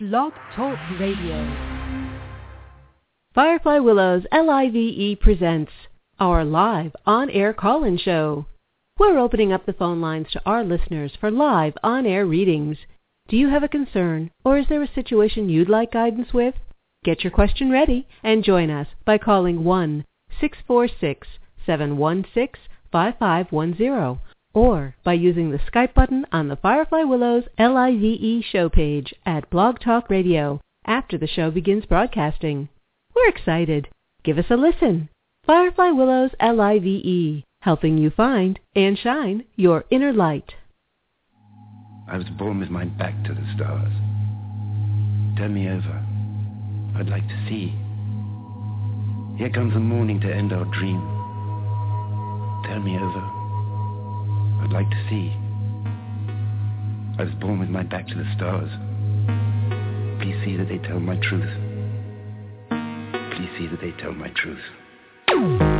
Blog Talk Radio. Firefly Willows LIVE presents our live on-air call-in show. We're opening up the phone lines to our listeners for live on-air readings. Do you have a concern, or is there a situation you'd like guidance with? Get your question ready and join us by calling 1-646-716-5510 or by using the Skype button on the Firefly Willows LIVE show page at Blog Talk Radio after the show begins broadcasting. We're excited. Give us a listen. Firefly Willows LIVE, helping you find and shine your inner light. I was born with my back to the stars. Turn me over. I'd like to see. Here comes the morning to end our dream. Turn me over. I'd like to see. I was born with my back to the stars. Please see that they tell my truth. Please see that they tell my truth.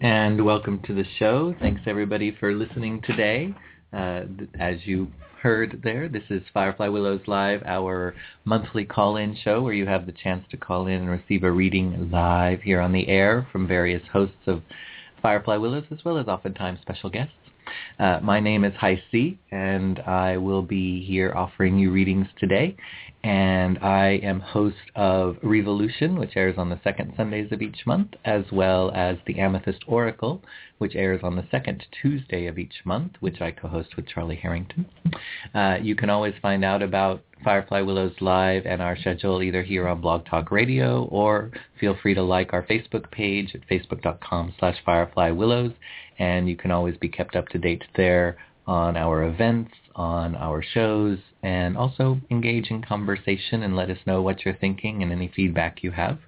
And welcome to the show. Thanks everybody for listening today. Uh, as you heard there, this is Firefly Willows Live, our monthly call-in show where you have the chance to call in and receive a reading live here on the air from various hosts of Firefly Willows as well as oftentimes special guests. Uh, my name is Hi C, and I will be here offering you readings today. And I am host of Revolution, which airs on the second Sundays of each month, as well as the Amethyst Oracle, which airs on the second Tuesday of each month, which I co-host with Charlie Harrington. Uh, you can always find out about Firefly Willows Live and our schedule either here on Blog Talk Radio or feel free to like our Facebook page at facebook.com slash fireflywillows and you can always be kept up to date there on our events, on our shows, and also engage in conversation and let us know what you're thinking and any feedback you have.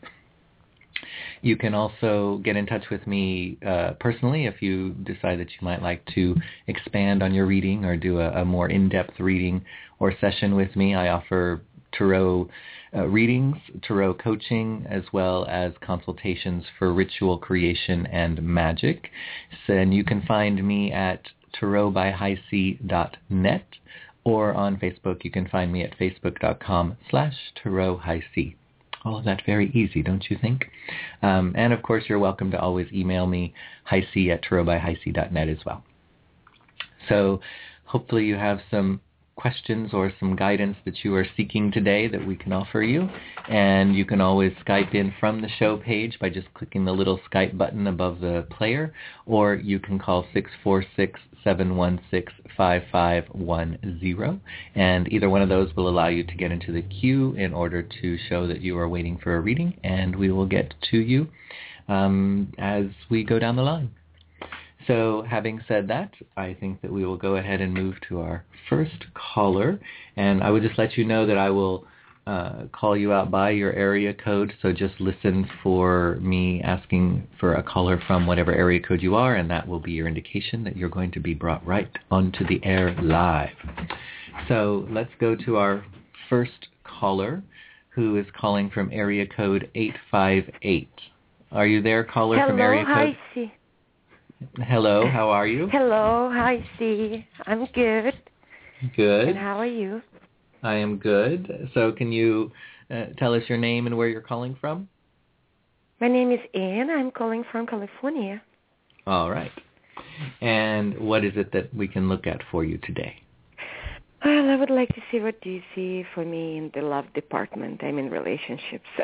You can also get in touch with me uh, personally if you decide that you might like to expand on your reading or do a, a more in-depth reading or session with me. I offer tarot uh, readings, tarot coaching, as well as consultations for ritual creation and magic. So, and you can find me at tarotbyhighc.net or on Facebook. You can find me at facebook.com slash tarothighc. All of that very easy, don't you think? Um, and of course, you're welcome to always email me, highc at tarotbyhighc.net as well. So hopefully you have some questions or some guidance that you are seeking today that we can offer you. And you can always Skype in from the show page by just clicking the little Skype button above the player, or you can call 646-716-5510. And either one of those will allow you to get into the queue in order to show that you are waiting for a reading, and we will get to you um, as we go down the line. So having said that, I think that we will go ahead and move to our first caller. And I would just let you know that I will uh, call you out by your area code. So just listen for me asking for a caller from whatever area code you are, and that will be your indication that you're going to be brought right onto the air live. So let's go to our first caller, who is calling from area code 858. Are you there, caller Hello, from area code? hi, Hello, how are you? Hello, hi, C. I'm good. Good. And how are you? I am good. So can you uh, tell us your name and where you're calling from? My name is Anne. I'm calling from California. All right. And what is it that we can look at for you today? Well, I would like to see what do you see for me in the love department. I'm in relationships.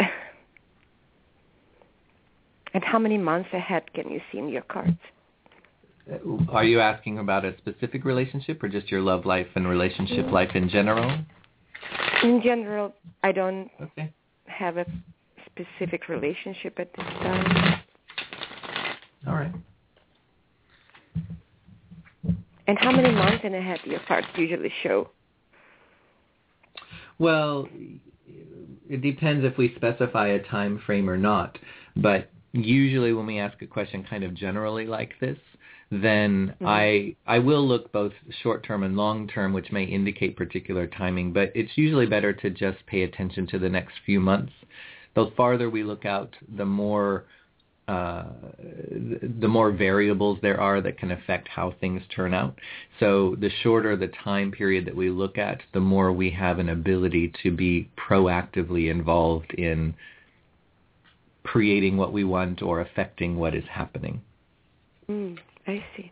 and how many months ahead can you see in your cards? Are you asking about a specific relationship or just your love life and relationship Mm. life in general? In general, I don't Okay. have a specific relationship at this time. All right. And how many months and ahead your cards usually show? Well, it depends if we specify a time frame or not. But usually when we ask a question kind of generally like this, then Mhm. I I will look both short term and long term, which may indicate particular timing. But it's usually better to just pay attention to the next few months. The farther we look out, the more uh, the more variables there are that can affect how things turn out. So the shorter the time period that we look at, the more we have an ability to be proactively involved in creating what we want or affecting what is happening. Mm, I see.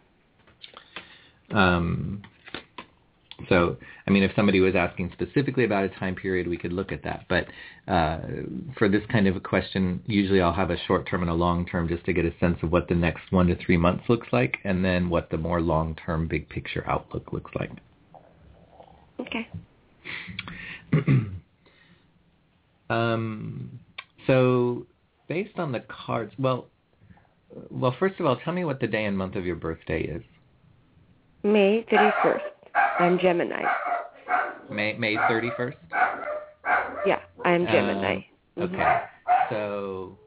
Um, so, I mean, if somebody was asking specifically about a time period, we could look at that. But uh, for this kind of a question, usually I'll have a short term and a long term just to get a sense of what the next one to three months looks like, and then what the more long term, big picture outlook looks like. Okay. um, so, based on the cards, well, well, first of all, tell me what the day and month of your birthday is. May 31st. I'm Gemini. May May thirty first. Yeah, I'm Gemini. Um, Mhm. okay. So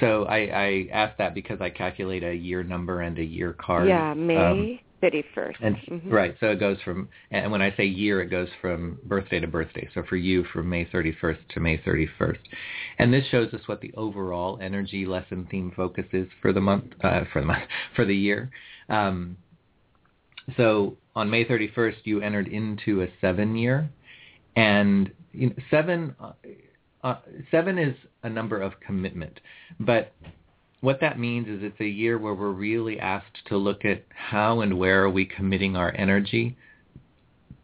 So I, I asked that because I calculate a year number and a year card. Yeah, May Um, 31st. and Mhm. right, so it goes from and when I say year, it goes from birthday to birthday. So for you, from May 31st to May 31st, and this shows us what the overall energy lesson theme focus is for the month, uh, for the month, for the year. Um, so on May 31st, you entered into a seven year, and you know, seven uh, uh, seven is a number of commitment, but what that means is it's a year where we're really asked to look at how and where are we committing our energy.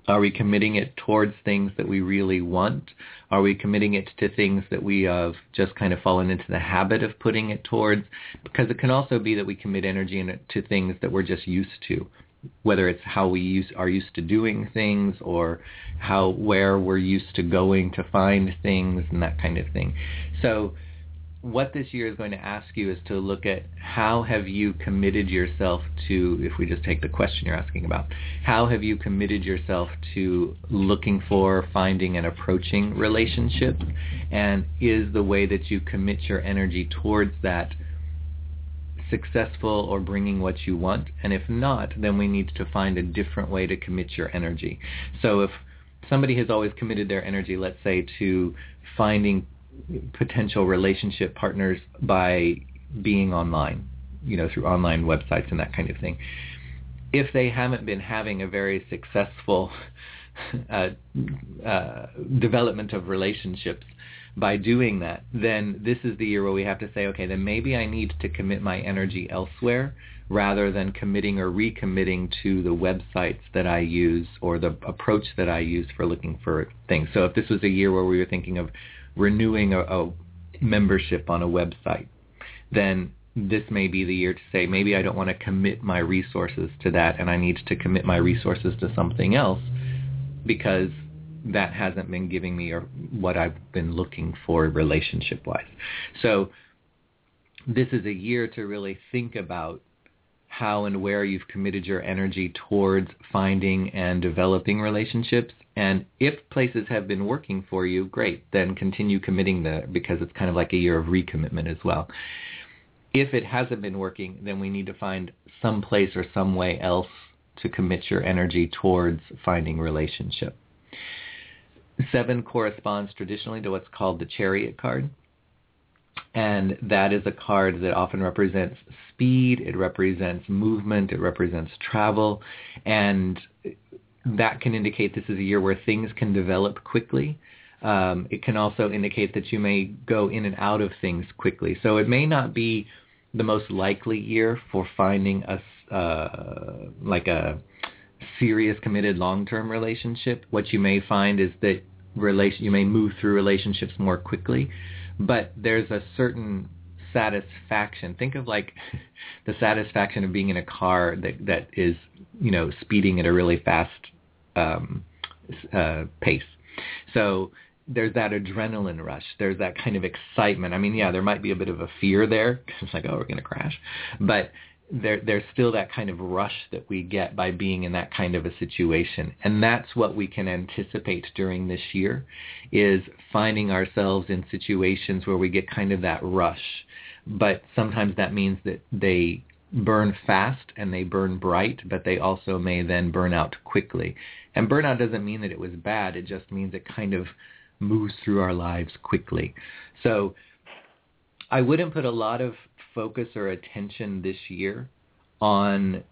Are we committing it towards things that we really want? Are we committing it to things that we have just kind of fallen into the habit of putting it towards? Because it can also be that we commit energy to things that we're just used to, whether it's how we use, are used to doing things or how where we're used to going to find things and that kind of thing. So what this year is going to ask you is to look at how have you committed yourself to, if we just take the question you're asking about, how have you committed yourself to looking for, finding, and approaching relationships? And is the way that you commit your energy towards that successful or bringing what you want? And if not, then we need to find a different way to commit your energy. So if somebody has always committed their energy, let's say, to finding potential relationship partners by being online, you know, through online websites and that kind of thing. If they haven't been having a very successful uh, uh, development of relationships by doing that, then this is the year where we have to say, okay, then maybe I need to commit my energy elsewhere rather than committing or recommitting to the websites that I use or the approach that I use for looking for things. So if this was a year where we were thinking of renewing a, a membership on a website, then this may be the year to say maybe I don't want to commit my resources to that and I need to commit my resources to something else because that hasn't been giving me or what I've been looking for relationship wise. So this is a year to really think about how and where you've committed your energy towards finding and developing relationships. And if places have been working for you, great, then continue committing there because it's kind of like a year of recommitment as well. If it hasn't been working, then we need to find some place or some way else to commit your energy towards finding relationship. Seven corresponds traditionally to what's called the chariot card. And that is a card that often represents speed, it represents movement, it represents travel, and that can indicate this is a year where things can develop quickly. Um, it can also indicate that you may go in and out of things quickly. So it may not be the most likely year for finding a uh, like a serious, committed, long-term relationship. What you may find is that relation you may move through relationships more quickly, but there's a certain satisfaction. Think of like the satisfaction of being in a car that that is you know speeding at a really fast um, uh, pace. So there's that adrenaline rush. There's that kind of excitement. I mean, yeah, there might be a bit of a fear there. It's like, oh, we're going to crash, but there, there's still that kind of rush that we get by being in that kind of a situation. And that's what we can anticipate during this year is finding ourselves in situations where we get kind of that rush. But sometimes that means that they burn fast and they burn bright, but they also may then burn out quickly. And burnout doesn't mean that it was bad. It just means it kind of moves through our lives quickly. So I wouldn't put a lot of focus or attention this year on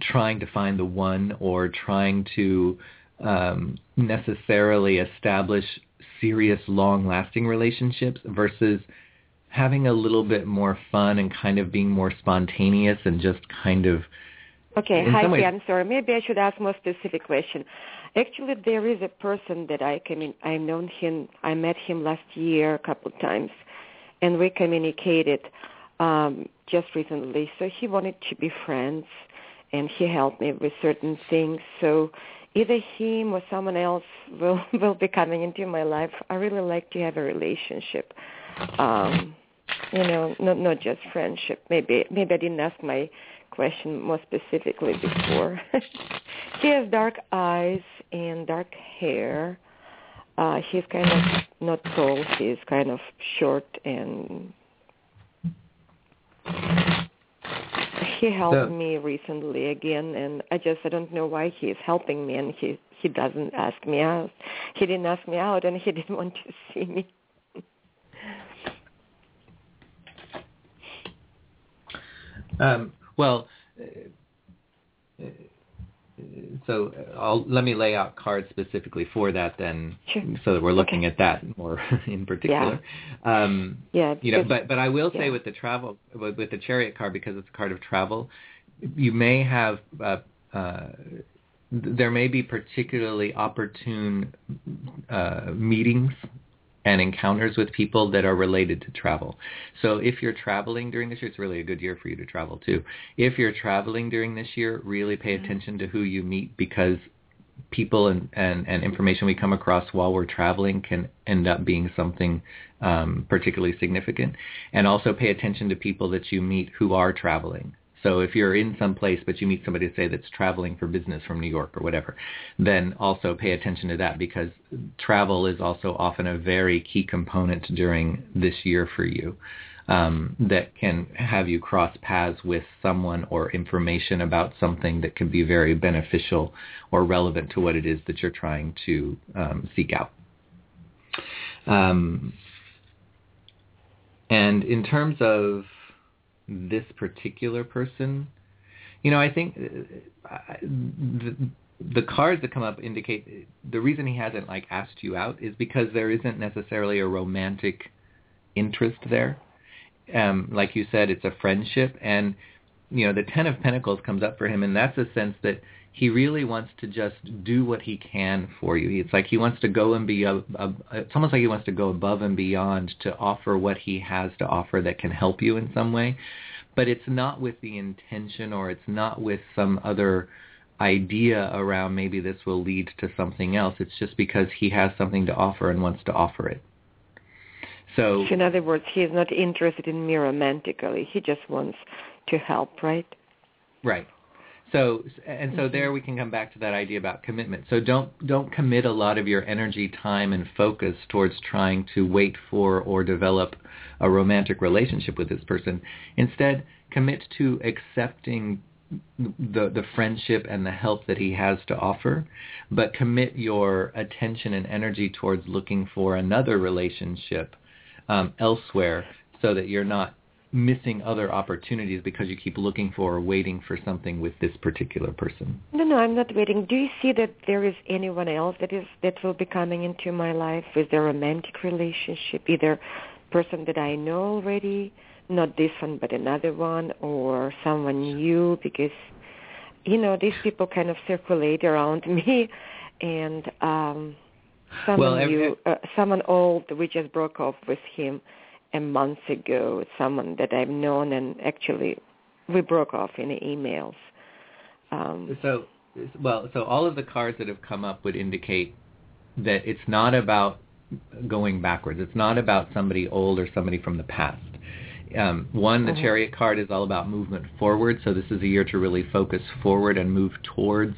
trying to find the one or trying to um, necessarily establish serious, long-lasting relationships versus having a little bit more fun and kind of being more spontaneous and just kind of Okay, hi, ways... I'm sorry. Maybe I should ask more specific question. Actually, there is a person that I came in. I known him. I met him last year a couple of times, and we communicated um, just recently. So he wanted to be friends, and he helped me with certain things. So either him or someone else will will be coming into my life. I really like to have a relationship. Um, you know, not not just friendship. Maybe maybe I didn't ask my question more specifically before. he has dark eyes and dark hair. Uh, he's kind of not tall. He's kind of short and he helped so, me recently again and i just i don't know why he is helping me and he he doesn't ask me out. He didn't ask me out and he didn't want to see me. Um well uh, so I'll, let me lay out cards specifically for that then, sure. so that we're looking okay. at that more in particular. Yeah. Um, yeah. You know, but but I will say yeah. with the travel with, with the chariot card because it's a card of travel, you may have. Uh, uh, there may be particularly opportune uh, meetings and encounters with people that are related to travel. So if you're traveling during this year, it's really a good year for you to travel too. If you're traveling during this year, really pay mm-hmm. attention to who you meet because people and, and, and information we come across while we're traveling can end up being something um, particularly significant. And also pay attention to people that you meet who are traveling. So if you're in some place but you meet somebody say that's traveling for business from New York or whatever, then also pay attention to that because travel is also often a very key component during this year for you. Um, that can have you cross paths with someone or information about something that can be very beneficial or relevant to what it is that you're trying to um, seek out. Um, and in terms of this particular person, you know, I think uh, the, the cards that come up indicate the reason he hasn't like asked you out is because there isn't necessarily a romantic interest there. Um, like you said, it's a friendship, and you know, the Ten of Pentacles comes up for him, and that's a sense that he really wants to just do what he can for you. It's like he wants to go and be, a, a, it's almost like he wants to go above and beyond to offer what he has to offer that can help you in some way. But it's not with the intention or it's not with some other idea around maybe this will lead to something else. It's just because he has something to offer and wants to offer it. So, in other words, he is not interested in me romantically. He just wants to help, right? Right. So and so there we can come back to that idea about commitment. So don't don't commit a lot of your energy, time, and focus towards trying to wait for or develop a romantic relationship with this person. Instead, commit to accepting the the friendship and the help that he has to offer, but commit your attention and energy towards looking for another relationship um, elsewhere, so that you're not missing other opportunities because you keep looking for or waiting for something with this particular person. No, no, I'm not waiting. Do you see that there is anyone else that is that will be coming into my life? Is there a romantic relationship, either person that I know already, not this one but another one, or someone new? Because you know these people kind of circulate around me, and um Someone well, every, you, uh, someone old. We just broke off with him a month ago. Someone that I've known, and actually, we broke off in emails. Um, so, well, so all of the cards that have come up would indicate that it's not about going backwards. It's not about somebody old or somebody from the past. Um, one, the mm-hmm. chariot card is all about movement forward. So this is a year to really focus forward and move towards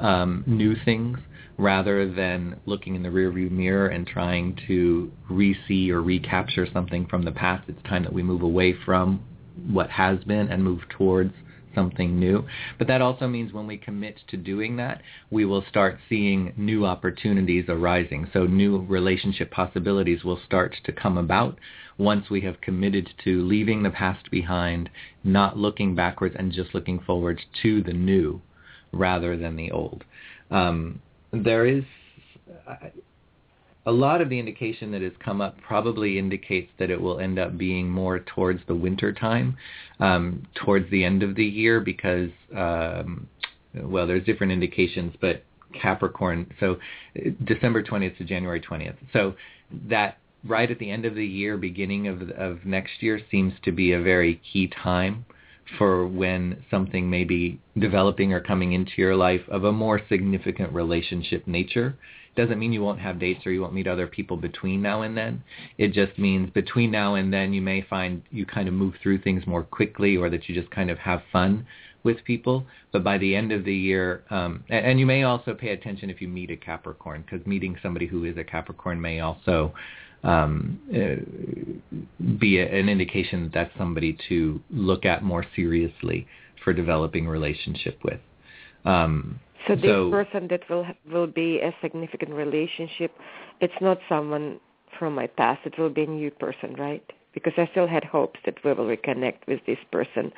um, new things rather than looking in the rearview mirror and trying to re-see or recapture something from the past. It's time that we move away from what has been and move towards something new. But that also means when we commit to doing that, we will start seeing new opportunities arising. So new relationship possibilities will start to come about once we have committed to leaving the past behind, not looking backwards and just looking forward to the new rather than the old. Um, there is a lot of the indication that has come up probably indicates that it will end up being more towards the winter time, um, towards the end of the year, because um, well, there's different indications, but Capricorn. So December 20th to January 20th. So that right at the end of the year, beginning of of next year, seems to be a very key time for when something may be developing or coming into your life of a more significant relationship nature doesn't mean you won't have dates or you won't meet other people between now and then. It just means between now and then you may find you kind of move through things more quickly or that you just kind of have fun with people. But by the end of the year, um, and, and you may also pay attention if you meet a Capricorn because meeting somebody who is a Capricorn may also um, uh, be a, an indication that that's somebody to look at more seriously for developing relationship with. Um, so this so, person that will will be a significant relationship, it's not someone from my past. It will be a new person, right? Because I still had hopes that we will reconnect with this person,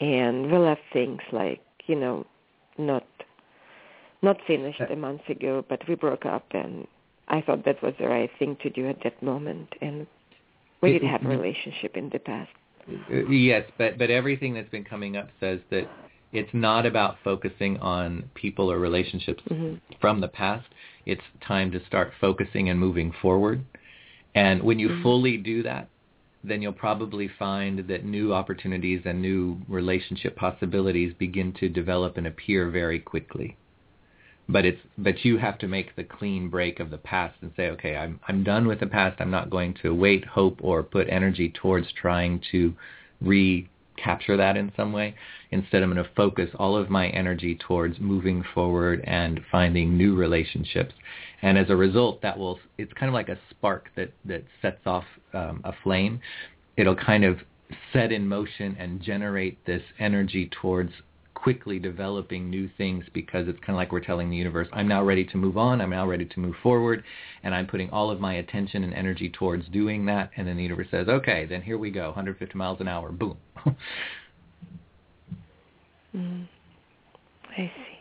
and we'll have things like you know, not not finished a month ago, but we broke up, and I thought that was the right thing to do at that moment, and we did have a relationship in the past. Uh, yes, but but everything that's been coming up says that it's not about focusing on people or relationships mm-hmm. from the past. It's time to start focusing and moving forward. And when you mm-hmm. fully do that, then you'll probably find that new opportunities and new relationship possibilities begin to develop and appear very quickly. But it's but you have to make the clean break of the past and say, okay, I'm I'm done with the past. I'm not going to wait, hope, or put energy towards trying to recapture that in some way. Instead, I'm going to focus all of my energy towards moving forward and finding new relationships. And as a result, that will, it's kind of like a spark that, that sets off um, a flame. It'll kind of set in motion and generate this energy towards quickly developing new things because it's kind of like we're telling the universe, I'm now ready to move on, I'm now ready to move forward, and I'm putting all of my attention and energy towards doing that. And then the universe says, okay, then here we go, 150 miles an hour, boom. mm. I see.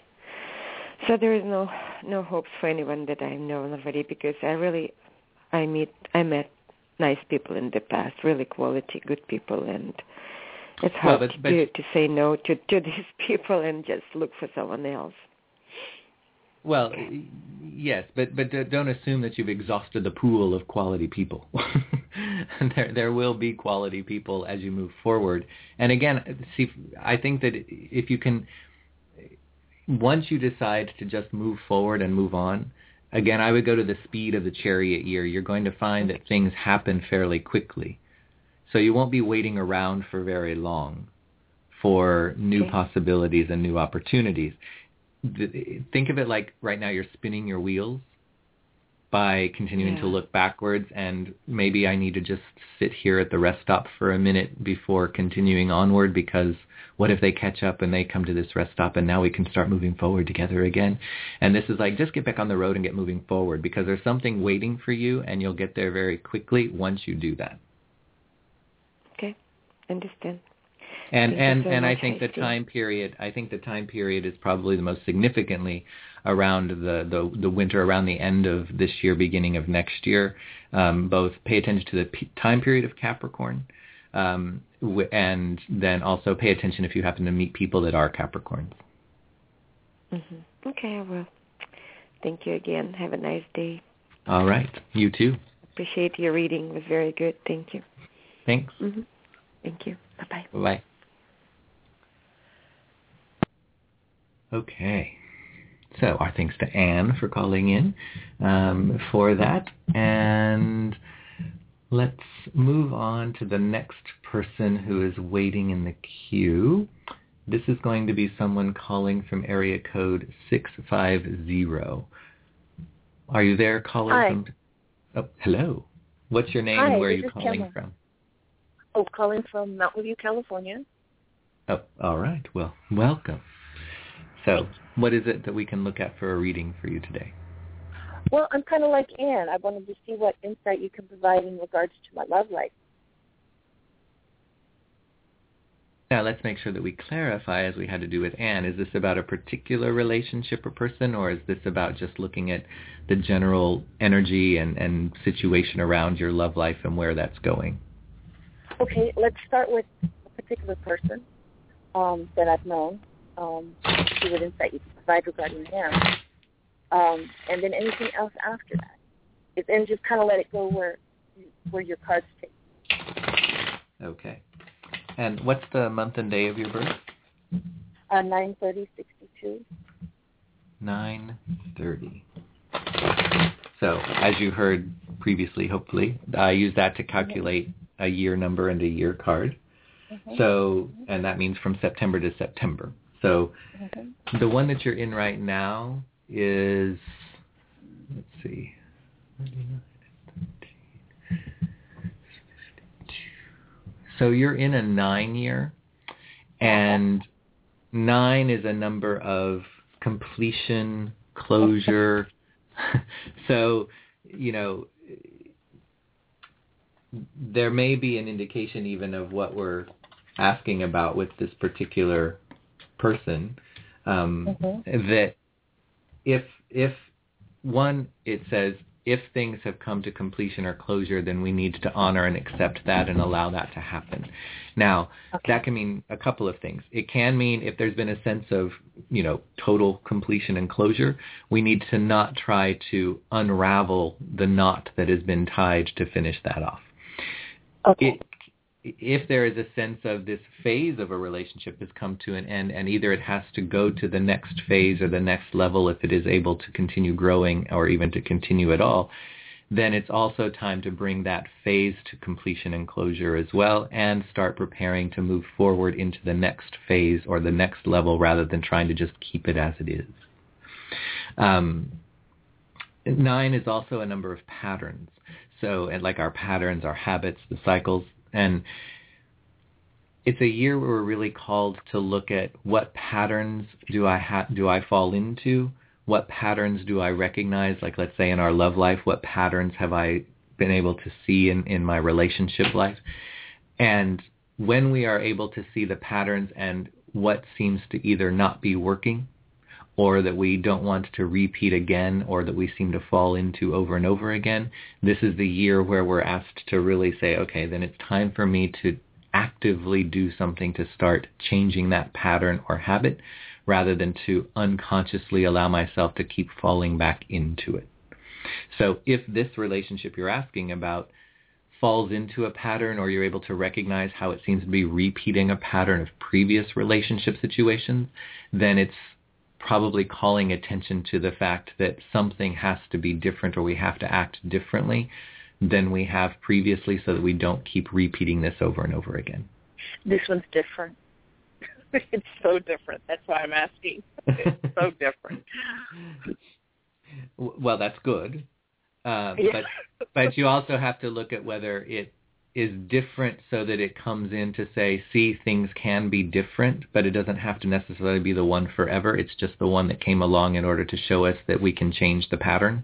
So there is no no hopes for anyone that I've known already because I really I meet I met nice people in the past, really quality good people and it's hard well, to, to say no to, to these people and just look for someone else. Well, yes, but but don't assume that you've exhausted the pool of quality people. there there will be quality people as you move forward. And again, see, I think that if you can, once you decide to just move forward and move on, again, I would go to the speed of the chariot year. You're going to find that things happen fairly quickly. So you won't be waiting around for very long for new okay. possibilities and new opportunities. Think of it like right now you're spinning your wheels by continuing yeah. to look backwards and maybe I need to just sit here at the rest stop for a minute before continuing onward because what if they catch up and they come to this rest stop and now we can start moving forward together again? And this is like just get back on the road and get moving forward because there's something waiting for you and you'll get there very quickly once you do that understand. And and and I think the time period I think the time period is probably the most significantly around the, the, the winter around the end of this year, beginning of next year. Um, both pay attention to the p- time period of Capricorn, um, w- and then also pay attention if you happen to meet people that are Capricorns. Mm-hmm. Okay, I will. Thank you again. Have a nice day. All right. You too. Appreciate your reading. It was very good. Thank you. Thanks. Mm-hmm. Thank you. Bye-bye. Bye-bye. Okay. So our thanks to Anne for calling in um, for that. And let's move on to the next person who is waiting in the queue. This is going to be someone calling from area code 650. Are you there, caller? Hi. From... Oh, hello. What's your name Hi, and where are you calling Cameron. from? Oh, calling from Mountain View, California. Oh, all right. Well, welcome. So, what is it that we can look at for a reading for you today? Well, I'm kind of like Anne. I wanted to see what insight you can provide in regards to my love life. Now, let's make sure that we clarify, as we had to do with Anne, is this about a particular relationship or person, or is this about just looking at the general energy and, and situation around your love life and where that's going? Okay, let's start with a particular person um, that I've known. Um, see what insight you can provide regarding him, um, and then anything else after that. It, and just kind of let it go where where your cards take. Okay. And what's the month and day of your birth? Uh, nine thirty sixty two. 9.30. So, as you heard previously, hopefully, I use that to calculate a year number and a year card. So, and that means from September to September. So, the one that you're in right now is, let's see, so you're in a nine year, and nine is a number of completion, closure. so, you know, there may be an indication even of what we're asking about with this particular person um, that if if one it says if things have come to completion or closure then we need to honor and accept that and allow that to happen. Now that can mean a couple of things. It can mean if there's been a sense of you know total completion and closure we need to not try to unravel the knot that has been tied to finish that off Okay. it, if there is a sense of this phase of a relationship has come to an end and either it has to go to the next phase or the next level if it is able to continue growing or even to continue at all, then it's also time to bring that phase to completion and closure as well and start preparing to move forward into the next phase or the next level rather than trying to just keep it as it is. Um, nine is also a number of patterns. So, and like our patterns, our habits, the cycles, and it's a year where we're really called to look at what patterns do I ha- do I fall into? What patterns do I recognize? Like let's say in our love life, what patterns have I been able to see in, in my relationship life? And when we are able to see the patterns and what seems to either not be working or that we don't want to repeat again or that we seem to fall into over and over again, this is the year where we're asked to really say, okay, then it's time for me to actively do something to start changing that pattern or habit rather than to unconsciously allow myself to keep falling back into it. So if this relationship you're asking about falls into a pattern or you're able to recognize how it seems to be repeating a pattern of previous relationship situations, then it's probably calling attention to the fact that something has to be different or we have to act differently than we have previously so that we don't keep repeating this over and over again. This one's different. it's so different. That's why I'm asking. It's so different. well, that's good. Uh, Yeah. but but you also have to look at whether it is different so that it comes in to say, see, things can be different, but it doesn't have to necessarily be the one forever. It's just the one that came along in order to show us that we can change the pattern.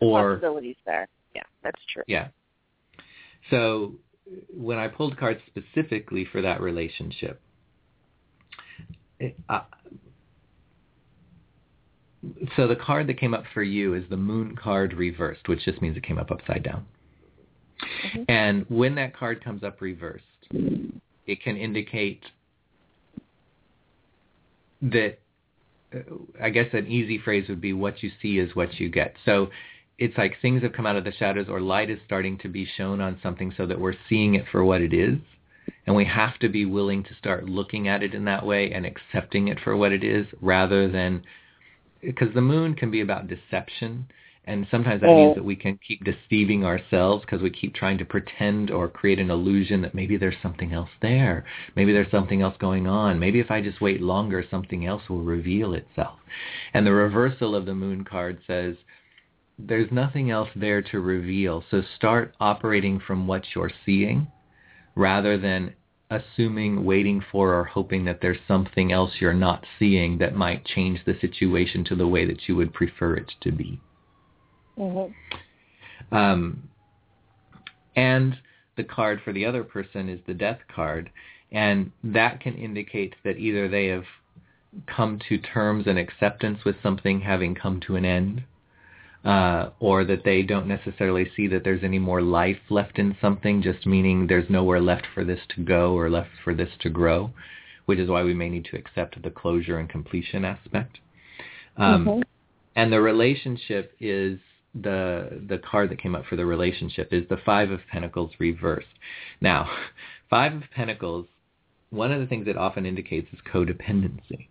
Or Possibilities there. Yeah, that's true. yeah. So when I pulled cards specifically for that relationship, it, uh, so the card that came up for you is the moon card reversed, which just means it came up upside down. And when that card comes up reversed, it can indicate that, uh, I guess an easy phrase would be what you see is what you get. So it's like things have come out of the shadows or light is starting to be shown on something so that we're seeing it for what it is. And we have to be willing to start looking at it in that way and accepting it for what it is rather than because the moon can be about deception and sometimes that means that we can keep deceiving ourselves because we keep trying to pretend or create an illusion that maybe there's something else there. Maybe there's something else going on. Maybe if I just wait longer, something else will reveal itself. And the reversal of the moon card says, there's nothing else there to reveal. So start operating from what you're seeing rather than assuming, waiting for, or hoping that there's something else you're not seeing that might change the situation to the way that you would prefer it to be. Mm-hmm. Um, and the card for the other person is the death card, and that can indicate that either they have come to terms and acceptance with something having come to an end, uh, or that they don't necessarily see that there's any more life left in something, just meaning there's nowhere left for this to go or left for this to grow, which is why we may need to accept the closure and completion aspect. Um, mm-hmm. And the relationship is the the card that came up for the relationship is the Five of Pentacles reversed. Now, Five of Pentacles, one of the things it often indicates is codependency.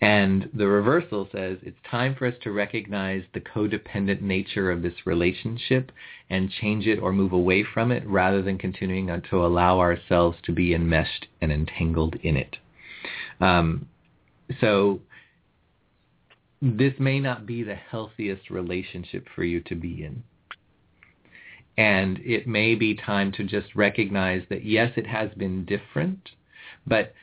And the reversal says it's time for us to recognize the codependent nature of this relationship and change it or move away from it rather than continuing to allow ourselves to be enmeshed and entangled in it. Um, so this may not be the healthiest relationship for you to be in. And it may be time to just recognize that yes, it has been different, but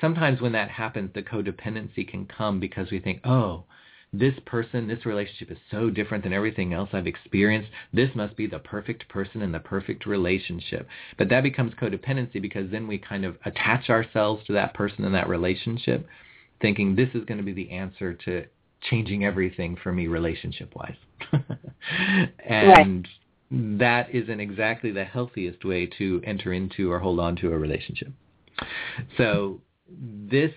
sometimes when that happens, the codependency can come because we think, oh, this person, this relationship is so different than everything else I've experienced. This must be the perfect person and the perfect relationship. But that becomes codependency because then we kind of attach ourselves to that person and that relationship thinking this is going to be the answer to changing everything for me relationship wise. and right. that isn't exactly the healthiest way to enter into or hold on to a relationship. So this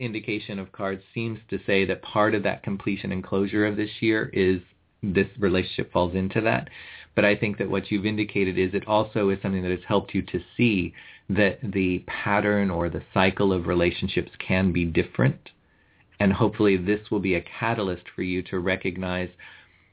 indication of cards seems to say that part of that completion and closure of this year is this relationship falls into that. But I think that what you've indicated is it also is something that has helped you to see that the pattern or the cycle of relationships can be different and hopefully this will be a catalyst for you to recognize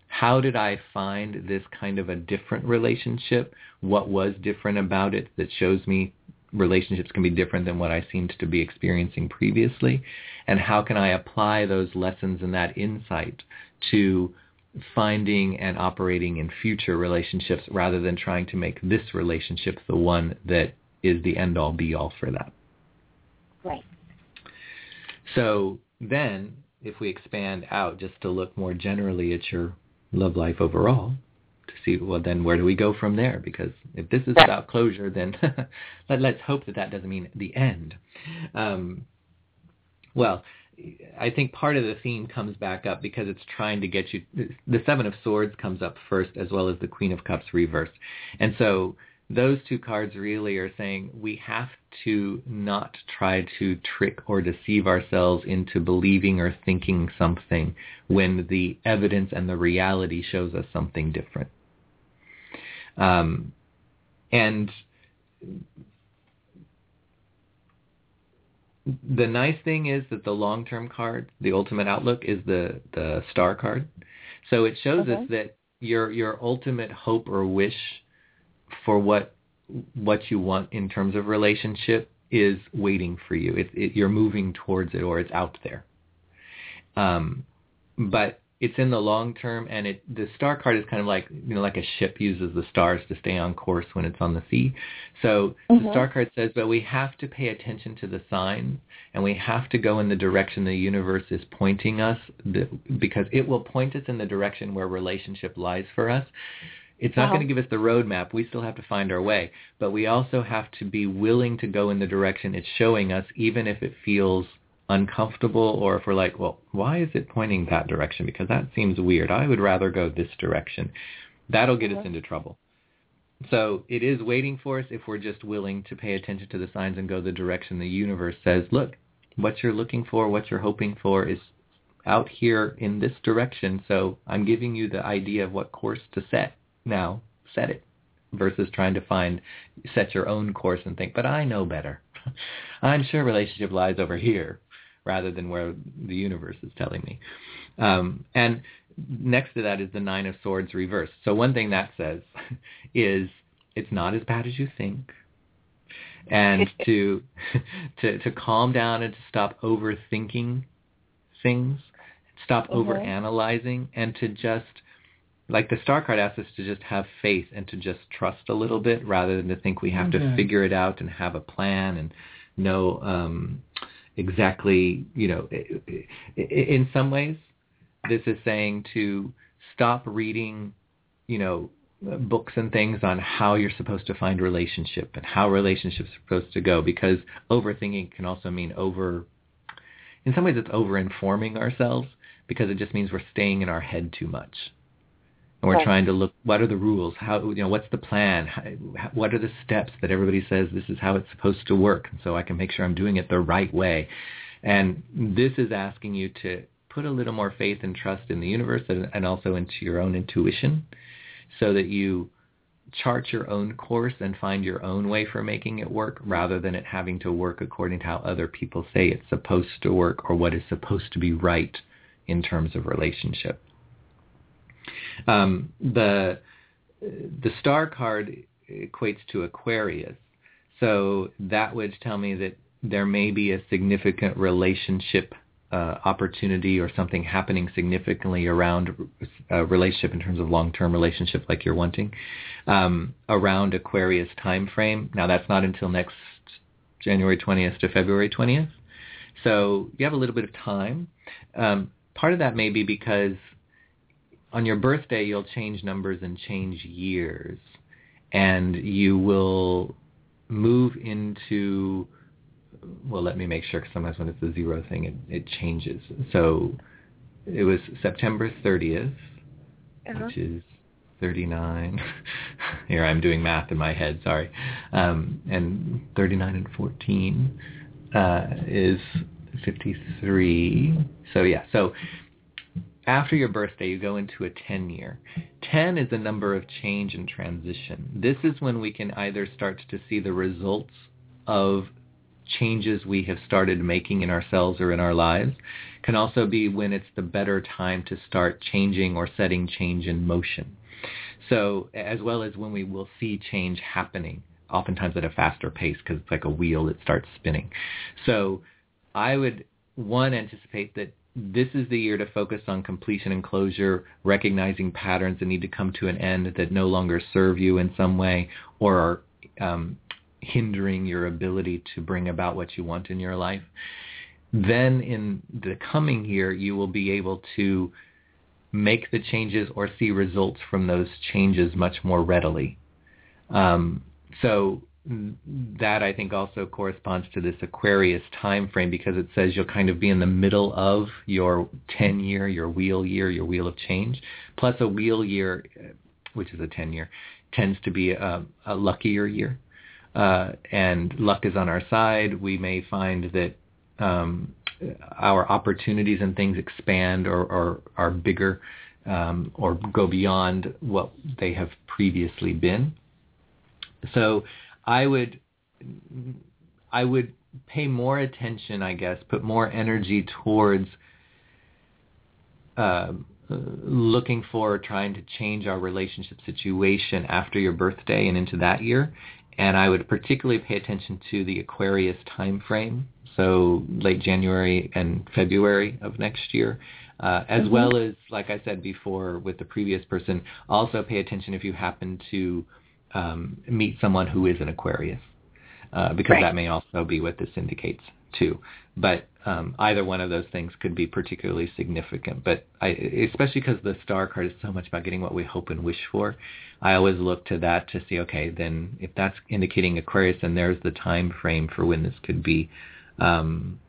how did I find this kind of a different relationship? What was different about it that shows me relationships can be different than what I seemed to be experiencing previously? And how can I apply those lessons and that insight to finding and operating in future relationships rather than trying to make this relationship the one that is the end all be all for that? Right. So then, if we expand out just to look more generally at your love life overall, to see, well, then where do we go from there? Because if this is about closure, then let, us hope that that doesn't mean the end. Um, well, I think part of the theme comes back up because it's trying to get you. The Seven of Swords comes up first, as well as the Queen of Cups reversed, and so those two cards really are saying we have to not try to trick or deceive ourselves into believing or thinking something when the evidence and the reality shows us something different. Um, and the nice thing is that the long-term card, the ultimate outlook, is the, the star card. So it shows okay. us that your your ultimate hope or wish for what what you want in terms of relationship is waiting for you. It, it, you're moving towards it, or it's out there. Um, but it's in the long term, and it the star card is kind of like you know like a ship uses the stars to stay on course when it's on the sea. So mm-hmm. the star card says, but we have to pay attention to the signs, and we have to go in the direction the universe is pointing us, because it will point us in the direction where relationship lies for us. It's not going to give us the roadmap. We still have to find our way. But we also have to be willing to go in the direction it's showing us, even if it feels uncomfortable or if we're like, well, why is it pointing that direction? Because that seems weird. I would rather go this direction. That'll get us into trouble. So it is waiting for us if we're just willing to pay attention to the signs and go the direction the universe says, look, what you're looking for, what you're hoping for is out here in this direction. So I'm giving you the idea of what course to set. Now set it versus trying to find set your own course and think, but I know better. I'm sure relationship lies over here rather than where the universe is telling me. Um, and next to that is the Nine of Swords reversed. So one thing that says is it's not as bad as you think. And to to to calm down and to stop overthinking things, stop mm-hmm. overanalyzing and to just like the star card asks us to just have faith and to just trust a little bit rather than to think we have to mm-hmm. figure it out and have a plan and know um, exactly, you know, in some ways, this is saying to stop reading, you know, books and things on how you're supposed to find relationship and how relationships are supposed to go because overthinking can also mean over in some ways it's over informing ourselves because it just means we're staying in our head too much and we're right. trying to look what are the rules how you know what's the plan how, what are the steps that everybody says this is how it's supposed to work so I can make sure I'm doing it the right way and this is asking you to put a little more faith and trust in the universe and, and also into your own intuition so that you chart your own course and find your own way for making it work rather than it having to work according to how other people say it's supposed to work or what is supposed to be right in terms of relationship. Um, the the star card equates to Aquarius, so that would tell me that there may be a significant relationship uh, opportunity or something happening significantly around a relationship in terms of long-term relationship like you're wanting um, around Aquarius time frame. Now that's not until next January 20th to February 20th. So you have a little bit of time. Um, part of that may be because on your birthday, you'll change numbers and change years, and you will move into. Well, let me make sure because sometimes when it's a zero thing, it, it changes. So it was September 30th, uh-huh. which is 39. Here I'm doing math in my head, sorry. Um, and 39 and 14 uh, is 53. So yeah, so after your birthday, you go into a 10 year. 10 is a number of change and transition. This is when we can either start to see the results of changes we have started making in ourselves or in our lives. Can also be when it's the better time to start changing or setting change in motion. So as well as when we will see change happening, oftentimes at a faster pace because it's like a wheel that starts spinning. So I would, one, anticipate that this is the year to focus on completion and closure, recognizing patterns that need to come to an end that no longer serve you in some way or are um, hindering your ability to bring about what you want in your life. Then in the coming year, you will be able to make the changes or see results from those changes much more readily. Um, so that I think also corresponds to this Aquarius time frame because it says you'll kind of be in the middle of your 10 year, your wheel year, your wheel of change. Plus a wheel year, which is a 10 year, tends to be a, a luckier year. Uh, and luck is on our side. We may find that um, our opportunities and things expand or, or are bigger um, or go beyond what they have previously been. So I would I would pay more attention, I guess, put more energy towards uh, looking for trying to change our relationship situation after your birthday and into that year. And I would particularly pay attention to the Aquarius time frame, so late January and February of next year. Uh, as mm-hmm. well as, like I said before with the previous person, also pay attention if you happen to um, meet someone who is an Aquarius, uh, because right. that may also be what this indicates too. But um, either one of those things could be particularly significant. But I, especially because the star card is so much about getting what we hope and wish for, I always look to that to see, okay, then if that's indicating Aquarius, then there's the time frame for when this could be. Um,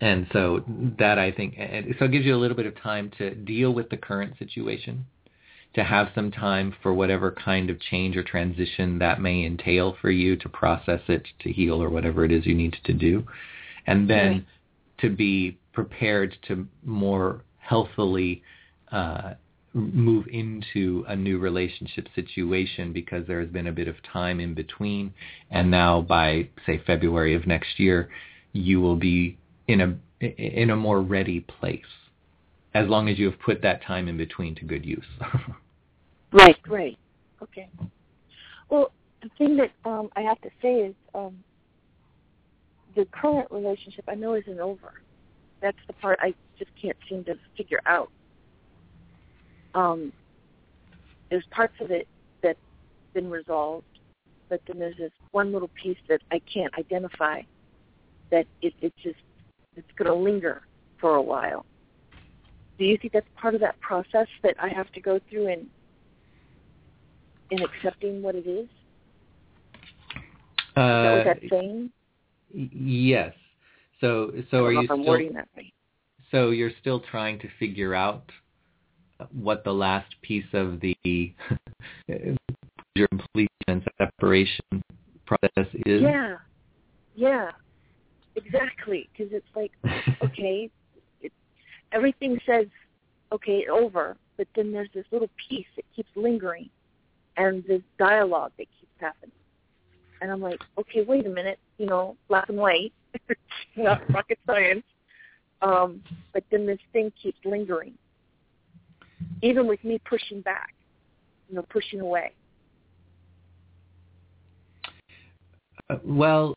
and so that I think, so it gives you a little bit of time to deal with the current situation to have some time for whatever kind of change or transition that may entail for you to process it, to heal, or whatever it is you need to do. And then right. to be prepared to more healthily uh, move into a new relationship situation because there has been a bit of time in between and now by say February of next year you will be in a in a more ready place as long as you have put that time in between to good use. right, right. Okay. Well, the thing that um I have to say is um the current relationship I know isn't over. That's the part I just can't seem to figure out um, there's parts of it that's been resolved, but then there's this one little piece that I can't identify that it, it just it's going to linger for a while. Do you think that's part of that process that I have to go through in in accepting what it is? Uh, is that what saying? Yes. So so are you still, So you're still trying to figure out what the last piece of the your completion and separation process is? Yeah, yeah, exactly. Because it's like, okay, it, everything says, okay, over, but then there's this little piece that keeps lingering, and this dialogue that keeps happening. And I'm like, okay, wait a minute, you know, black and white, not rocket science. Um, but then this thing keeps lingering even with me pushing back, you know, pushing away? Uh, well,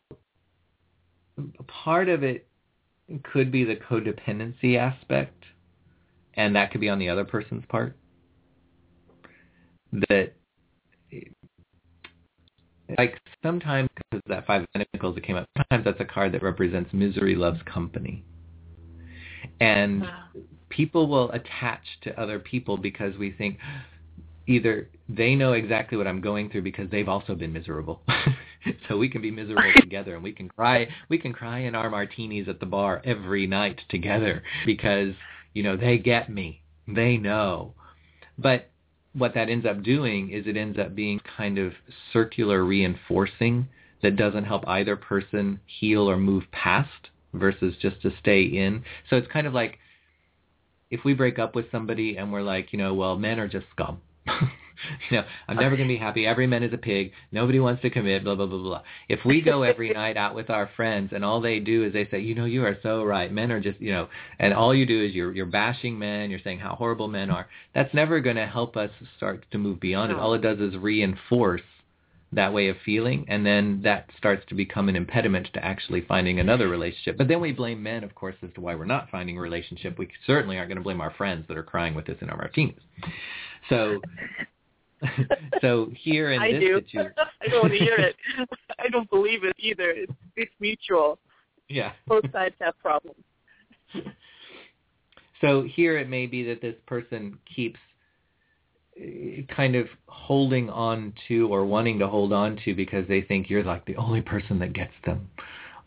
part of it could be the codependency aspect, and that could be on the other person's part. That, like, sometimes because that five of pentacles that came up, sometimes that's a card that represents misery loves company. And wow people will attach to other people because we think either they know exactly what I'm going through because they've also been miserable. so we can be miserable together and we can cry we can cry in our martinis at the bar every night together because, you know, they get me. They know. But what that ends up doing is it ends up being kind of circular reinforcing that doesn't help either person heal or move past versus just to stay in. So it's kind of like if we break up with somebody and we're like, you know, well, men are just scum. you know, I'm never going to be happy. Every man is a pig. Nobody wants to commit, blah, blah, blah, blah. If we go every night out with our friends and all they do is they say, you know, you are so right. Men are just, you know, and all you do is you're, you're bashing men. You're saying how horrible men are. That's never going to help us start to move beyond it. All it does is reinforce that way of feeling and then that starts to become an impediment to actually finding another relationship but then we blame men of course as to why we're not finding a relationship we certainly aren't going to blame our friends that are crying with us in our martinis so so here in I this do. situation I don't want to hear it. I don't believe it either. It's, it's mutual. Yeah. Both sides have problems. So here it may be that this person keeps eh, kind of holding on to or wanting to hold on to because they think you're like the only person that gets them.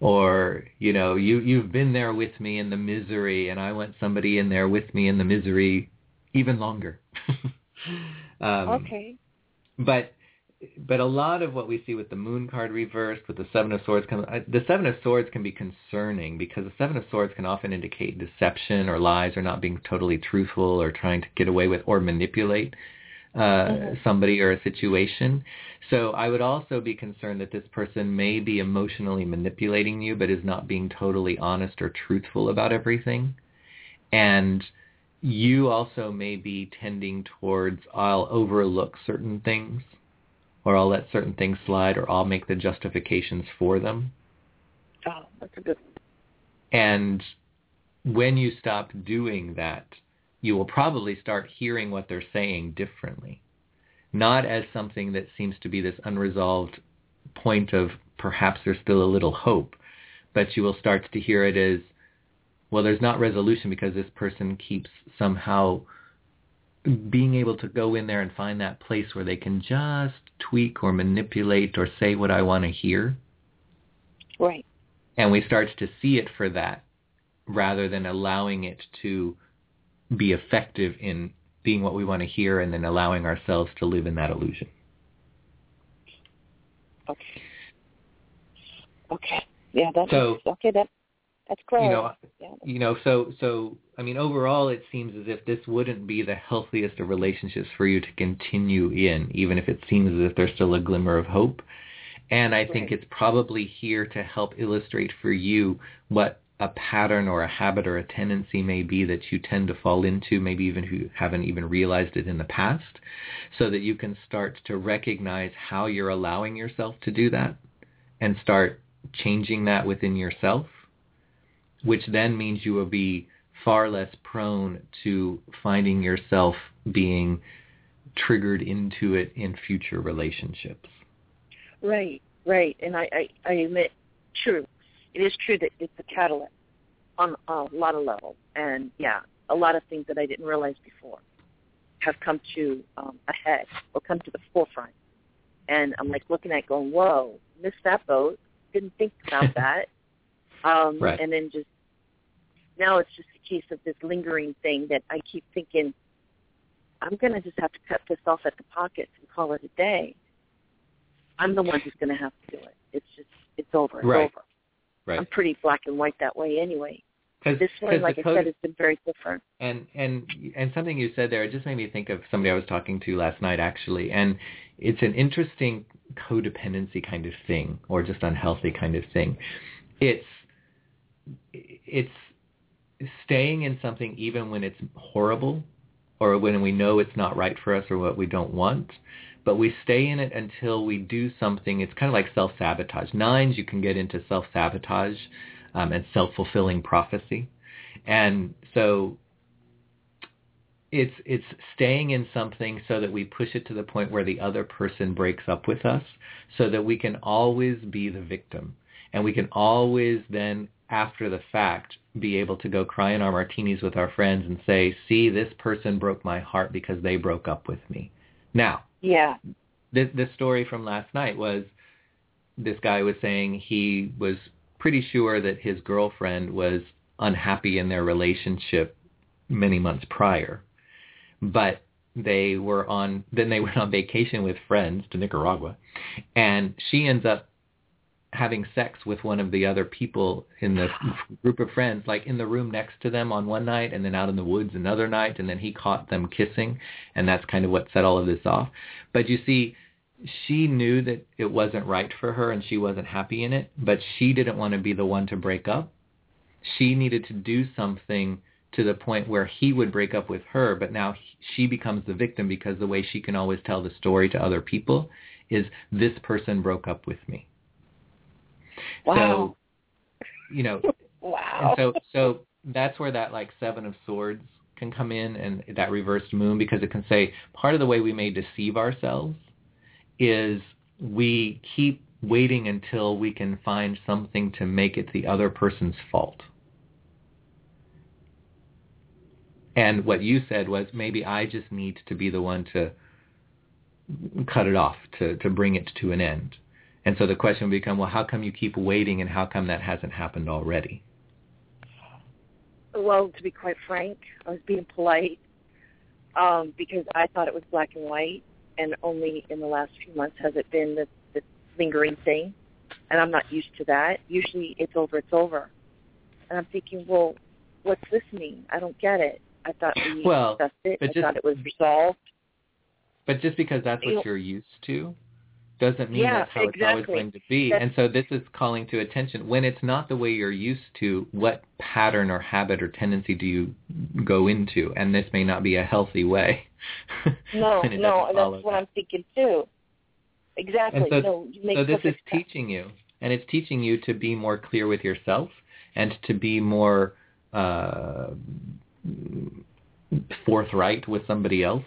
Or you know you you've been there with me in the misery and I want somebody in there with me in the misery even longer um, okay but but a lot of what we see with the moon card reversed with the seven of swords can, the seven of swords can be concerning because the seven of swords can often indicate deception or lies or not being totally truthful or trying to get away with or manipulate uh, mm-hmm. somebody or a situation. So I would also be concerned that this person may be emotionally manipulating you, but is not being totally honest or truthful about everything. And you also may be tending towards I'll overlook certain things, or I'll let certain things slide, or I'll make the justifications for them. Oh, that's a good. And when you stop doing that, you will probably start hearing what they're saying differently. Not as something that seems to be this unresolved point of perhaps there's still a little hope, but you will start to hear it as, well, there's not resolution because this person keeps somehow being able to go in there and find that place where they can just tweak or manipulate or say what I want to hear. Right. And we start to see it for that rather than allowing it to be effective in being what we want to hear and then allowing ourselves to live in that illusion. Okay. Okay. Yeah, that's so, okay. That That's correct. You know, uh, yeah. you know, so so I mean, overall, it seems as if this wouldn't be the healthiest of relationships for you to continue in, even if it seems as if there's still a glimmer of hope. And I think it's probably here to help illustrate for you what a pattern or a habit or a tendency may be that you tend to fall into, maybe even if you haven't even realized it in the past, so that you can start to recognize how you're allowing yourself to do that and start changing that within yourself, which then means you will be far less prone to finding yourself being triggered into it in future relationships. Right, right. And I, I, I admit, true. It is true that it's a catalyst on a lot of levels. And yeah, a lot of things that I didn't realize before have come to um, a head or come to the forefront. And I'm like looking at it going, whoa, missed that boat. Didn't think about that. Um, Right. And then just, now it's just a case of this lingering thing that I keep thinking, I'm going to just have to cut this off at the pockets and call it a day. I'm the one who's going to have to do it. It's just, it's over. It's Right. over. I'm pretty black and white that way anyway. Because This one, like I said, has been very different. and and and something you said there it just made me think of somebody I was talking to last night actually, and it's an interesting codependency kind of thing, or just unhealthy kind of thing. It's it's staying in something even when it's horrible, or when we know it's not right for us or what we don't want. But we stay in it until we do something. It's kind of like self-sabotage. Nines, you can get into self-sabotage um, and self-fulfilling prophecy. And so it's it's staying in something so that we push it to the point where the other person breaks up with us so that we can always be the victim and we can always then after the fact be able to go cry in our martinis with our friends and say see this person broke my heart because they broke up with me now Yeah. this, this story from last night was this guy was saying he was pretty sure that his girlfriend was unhappy in their relationship many months prior but they were on then they went on vacation with friends to Nicaragua and she ends up having sex with one of the other people in the group of friends like in the room next to them on one night and then out in the woods another night and then he caught them kissing and that's kind of what set all of this off but you see she knew that it wasn't right for her and she wasn't happy in it but she didn't want to be the one to break up she needed to do something to the point where he would break up with her, but now she becomes the victim because the way she can always tell the story to other people is this person broke up with me. Wow. So, you know, wow. and so so that's where that like seven of swords can come in and that reversed moon because it can say part of the way we may deceive ourselves is we keep waiting until we can find something to make it the other person's fault. And what you said was maybe I just need to be the one to cut it off, to, to bring it to an end. And so the question would become, well, how come you keep waiting and how come that hasn't happened already? Well, to be quite frank, I was being polite um, because I thought it was black and white, and only in the last few months has it been the, the lingering thing, and I'm not used to that. Usually, it's over, it's over, and I'm thinking, well, what's this mean? I don't get it. I thought we Well, discussed it. but I just- thought it was resolved. But just because that's what you're used to doesn't mean Yeah, that's how it's always going to be. That's- and so this is calling to attention. When it's not the way you're used to, what pattern or habit or tendency do you go into? And this may not be a healthy way. No, no, doesn't and follow that's what. I'm thinking too. Exactly. And so, no, so this is sense. teaching you, and it's teaching you to be more clear with yourself and to be more uh, forthright with somebody else.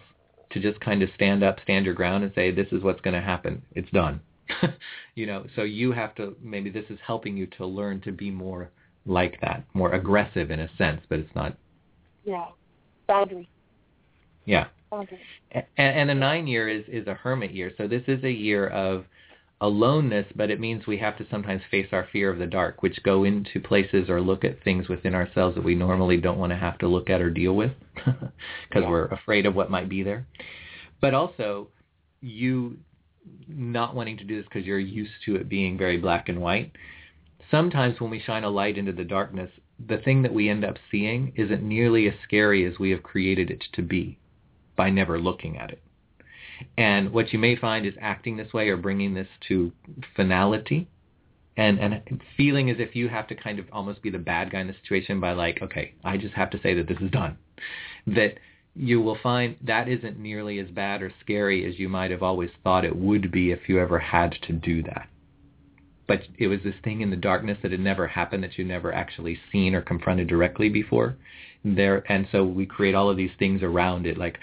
To just kind of stand up, stand your ground, and say, "This is what's going to happen. It's done." you know, so you have to. Maybe this is helping you to learn to be more like that, more aggressive in a sense, but it's not. Yeah. Boundary. Yeah. Boundary. And, and a nine year is, is a hermit year. So this is a year of aloneness, but it means we have to sometimes face our fear of the dark, which go into places or look at things within ourselves that we normally don't want to have to look at or deal with because Yeah. we're afraid of what might be there. But also, you not wanting to do this because you're used to it being very black and white. sometimes when we shine a light into the darkness, the thing that we end up seeing isn't nearly as scary as we have created it to be by never looking at it. And what you may find is acting this way or bringing this to finality and, and feeling as if you have to kind of almost be the bad guy in the situation by like, okay, I just have to say that this is done. That you will find that isn't nearly as bad or scary as you might have always thought it would be if you ever had to do that. But it was this thing in the darkness that had never happened that you never actually seen or confronted directly before. There and so we create all of these things around it like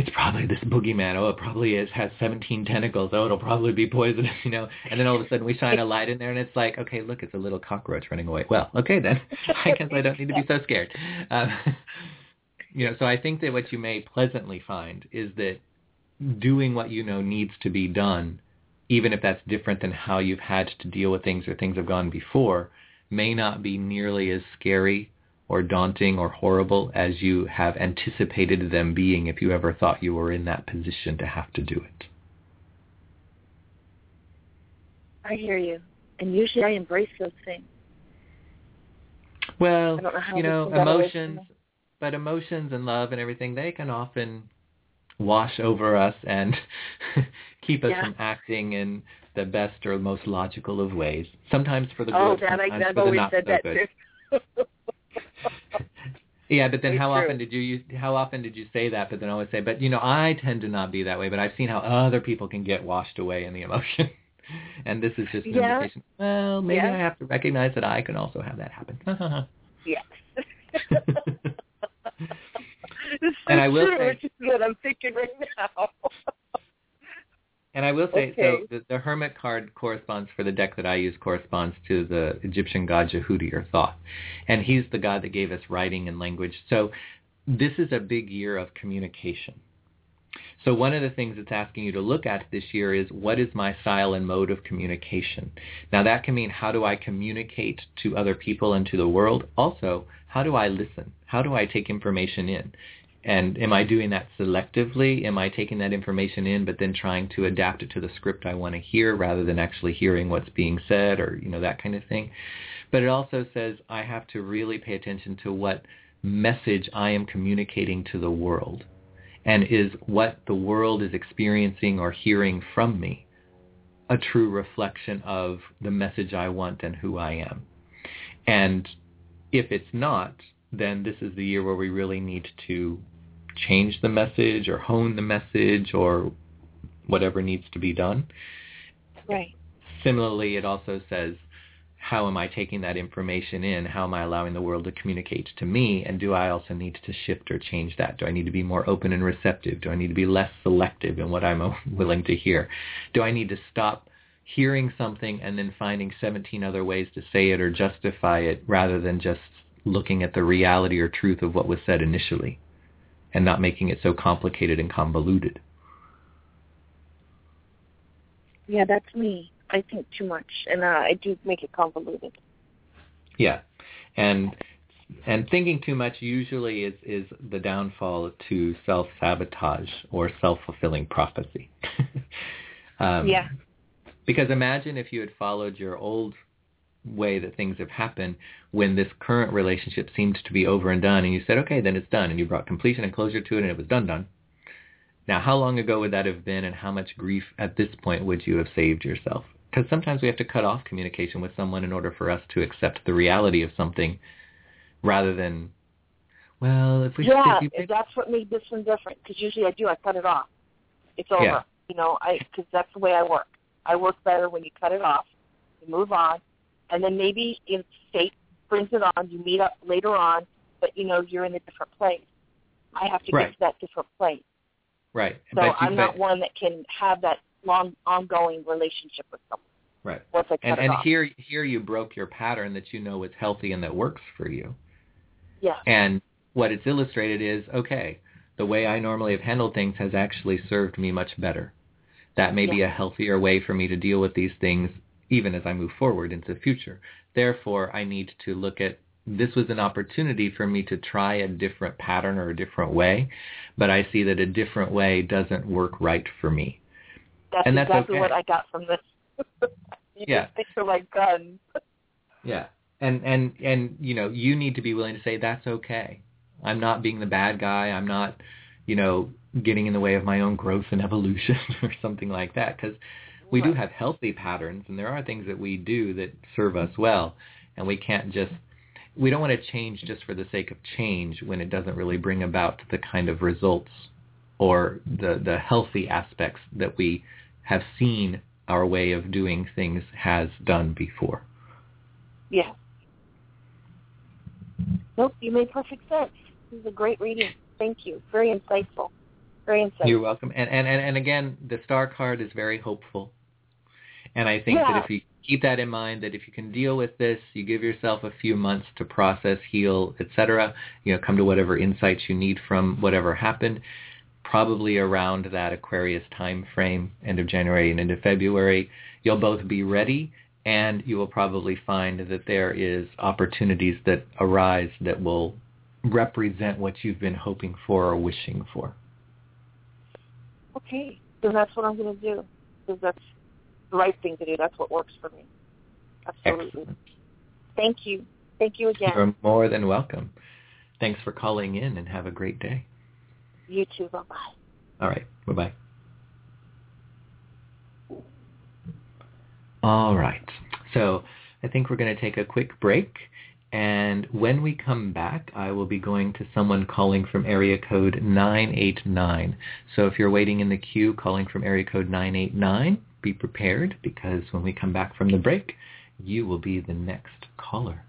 it's probably this boogeyman. Oh, it probably is has 17 tentacles. Oh, it'll probably be poisonous, you know. And then all of a sudden we shine a light in there, and it's like, okay, look, it's a little cockroach running away. Well, okay then. I guess I don't need to be so scared. Um, you know, so I think that what you may pleasantly find is that doing what you know needs to be done, even if that's different than how you've had to deal with things or things have gone before, may not be nearly as scary or daunting or horrible as you have anticipated them being if you ever thought you were in that position to have to do it. I hear you. And usually I embrace those things. Well, you know, emotions, but emotions and love and everything, they can often wash over us and keep us yeah. from acting in the best or most logical of ways. Sometimes for the oh, good, that sometimes I, for the not so that good. yeah, but then how true. often did you how often did you say that? But then I always say, but you know, I tend to not be that way. But I've seen how other people can get washed away in the emotion, and this is just an yeah. indication. Well, maybe yeah. I have to recognize that I can also have that happen. yes. and I will true, say, which is what I'm thinking right now. And I will say, okay. so the, the, Hermit card corresponds for the deck that I use corresponds to the Egyptian god Djehuty or Thoth. And he's the god that gave us writing and language. So this is a big year of communication. So one of the things it's asking you to look at this year is what is my style and mode of communication? Now that can mean how do I communicate to other people and to the world? Also, how do I listen? How do I take information in? And am I doing that selectively? Am I taking that information in but then trying to adapt it to the script I want to hear rather than actually hearing what's being said or, you know, that kind of thing? But it also says I have to really pay attention to what message I am communicating to the world and is what the world is experiencing or hearing from me a true reflection of the message I want and who I am. And if it's not, then this is the year where we really need to change the message or hone the message or whatever needs to be done. Right. Similarly, it also says, how am I taking that information in? How am I allowing the world to communicate to me? And do I also need to shift or change that? Do I need to be more open and receptive? Do I need to be less selective in what I'm willing to hear? Do I need to stop hearing something and then finding 17 other ways to say it or justify it rather than just looking at the reality or truth of what was said initially? And not making it so complicated and convoluted. Yeah, that's me. I think too much, and uh, I do make it convoluted. Yeah, and and thinking too much usually is is the downfall to self sabotage or self fulfilling prophecy. um, yeah. Because imagine if you had followed your old way that things have happened when this current relationship seemed to be over and done and you said, okay, then it's done and you brought completion and closure to it and it was done, done. Now, how long ago would that have been and how much grief at this point would you have saved yourself? Because sometimes we have to cut off communication with someone in order for us to accept the reality of something rather than, well, if we... Yeah, if you... that's what made this one different because usually I do, I cut it off. It's over. Yeah. You know, I because that's the way I work. I work better when you cut it off, you move on, and then maybe if fate brings it on, you meet up later on, but you know you're in a different place. I have to right. get to that different place. Right. So I'm not one that can have that long, ongoing relationship with someone. Right. Once I cut and it and off. here here you broke your pattern that you know is healthy and that works for you. Yeah. And what it's illustrated is okay. The way I normally have handled things has actually served me much better. That may yeah. be a healthier way for me to deal with these things even as I move forward into the future. Therefore, I need to look at this was an opportunity for me to try a different pattern or a different way, but I see that a different way doesn't work right for me. That's and that's exactly okay. what I got from this. you yeah. just stick to my guns. Yeah. And and and you know, you need to be willing to say that's okay. I'm not being the bad guy. I'm not, you know, getting in the way of my own growth and evolution or something like that because we do have healthy patterns and there are things that we do that serve us well and we can't just we don't want to change just for the sake of change when it doesn't really bring about the kind of results or the the healthy aspects that we have seen our way of doing things has done before. Yeah. Nope, you made perfect sense. This is a great reading. Thank you. Very insightful. Very insightful. You're welcome. And and and, and again, the star card is very hopeful. And I think yeah. that if you keep that in mind, that if you can deal with this, you give yourself a few months to process, heal, etc. You know, come to whatever insights you need from whatever happened. Probably around that Aquarius time frame, end of January and into February, you'll both be ready and you will probably find that there is opportunities that arise that will represent what you've been hoping for or wishing for. Okay, then that's what I'm going to do because that's the right thing to do. That's what works for me. Absolutely. Excellent. Thank you. Thank you again. You're more than welcome. Thanks for calling in and have a great day. You too. Bye-bye. All right. Bye-bye. All right. So I think we're going to take a quick break. And when we come back, I will be going to someone calling from area code 989. So if you're waiting in the queue calling from area code 989, be prepared because when we come back from the break, you will be the next caller.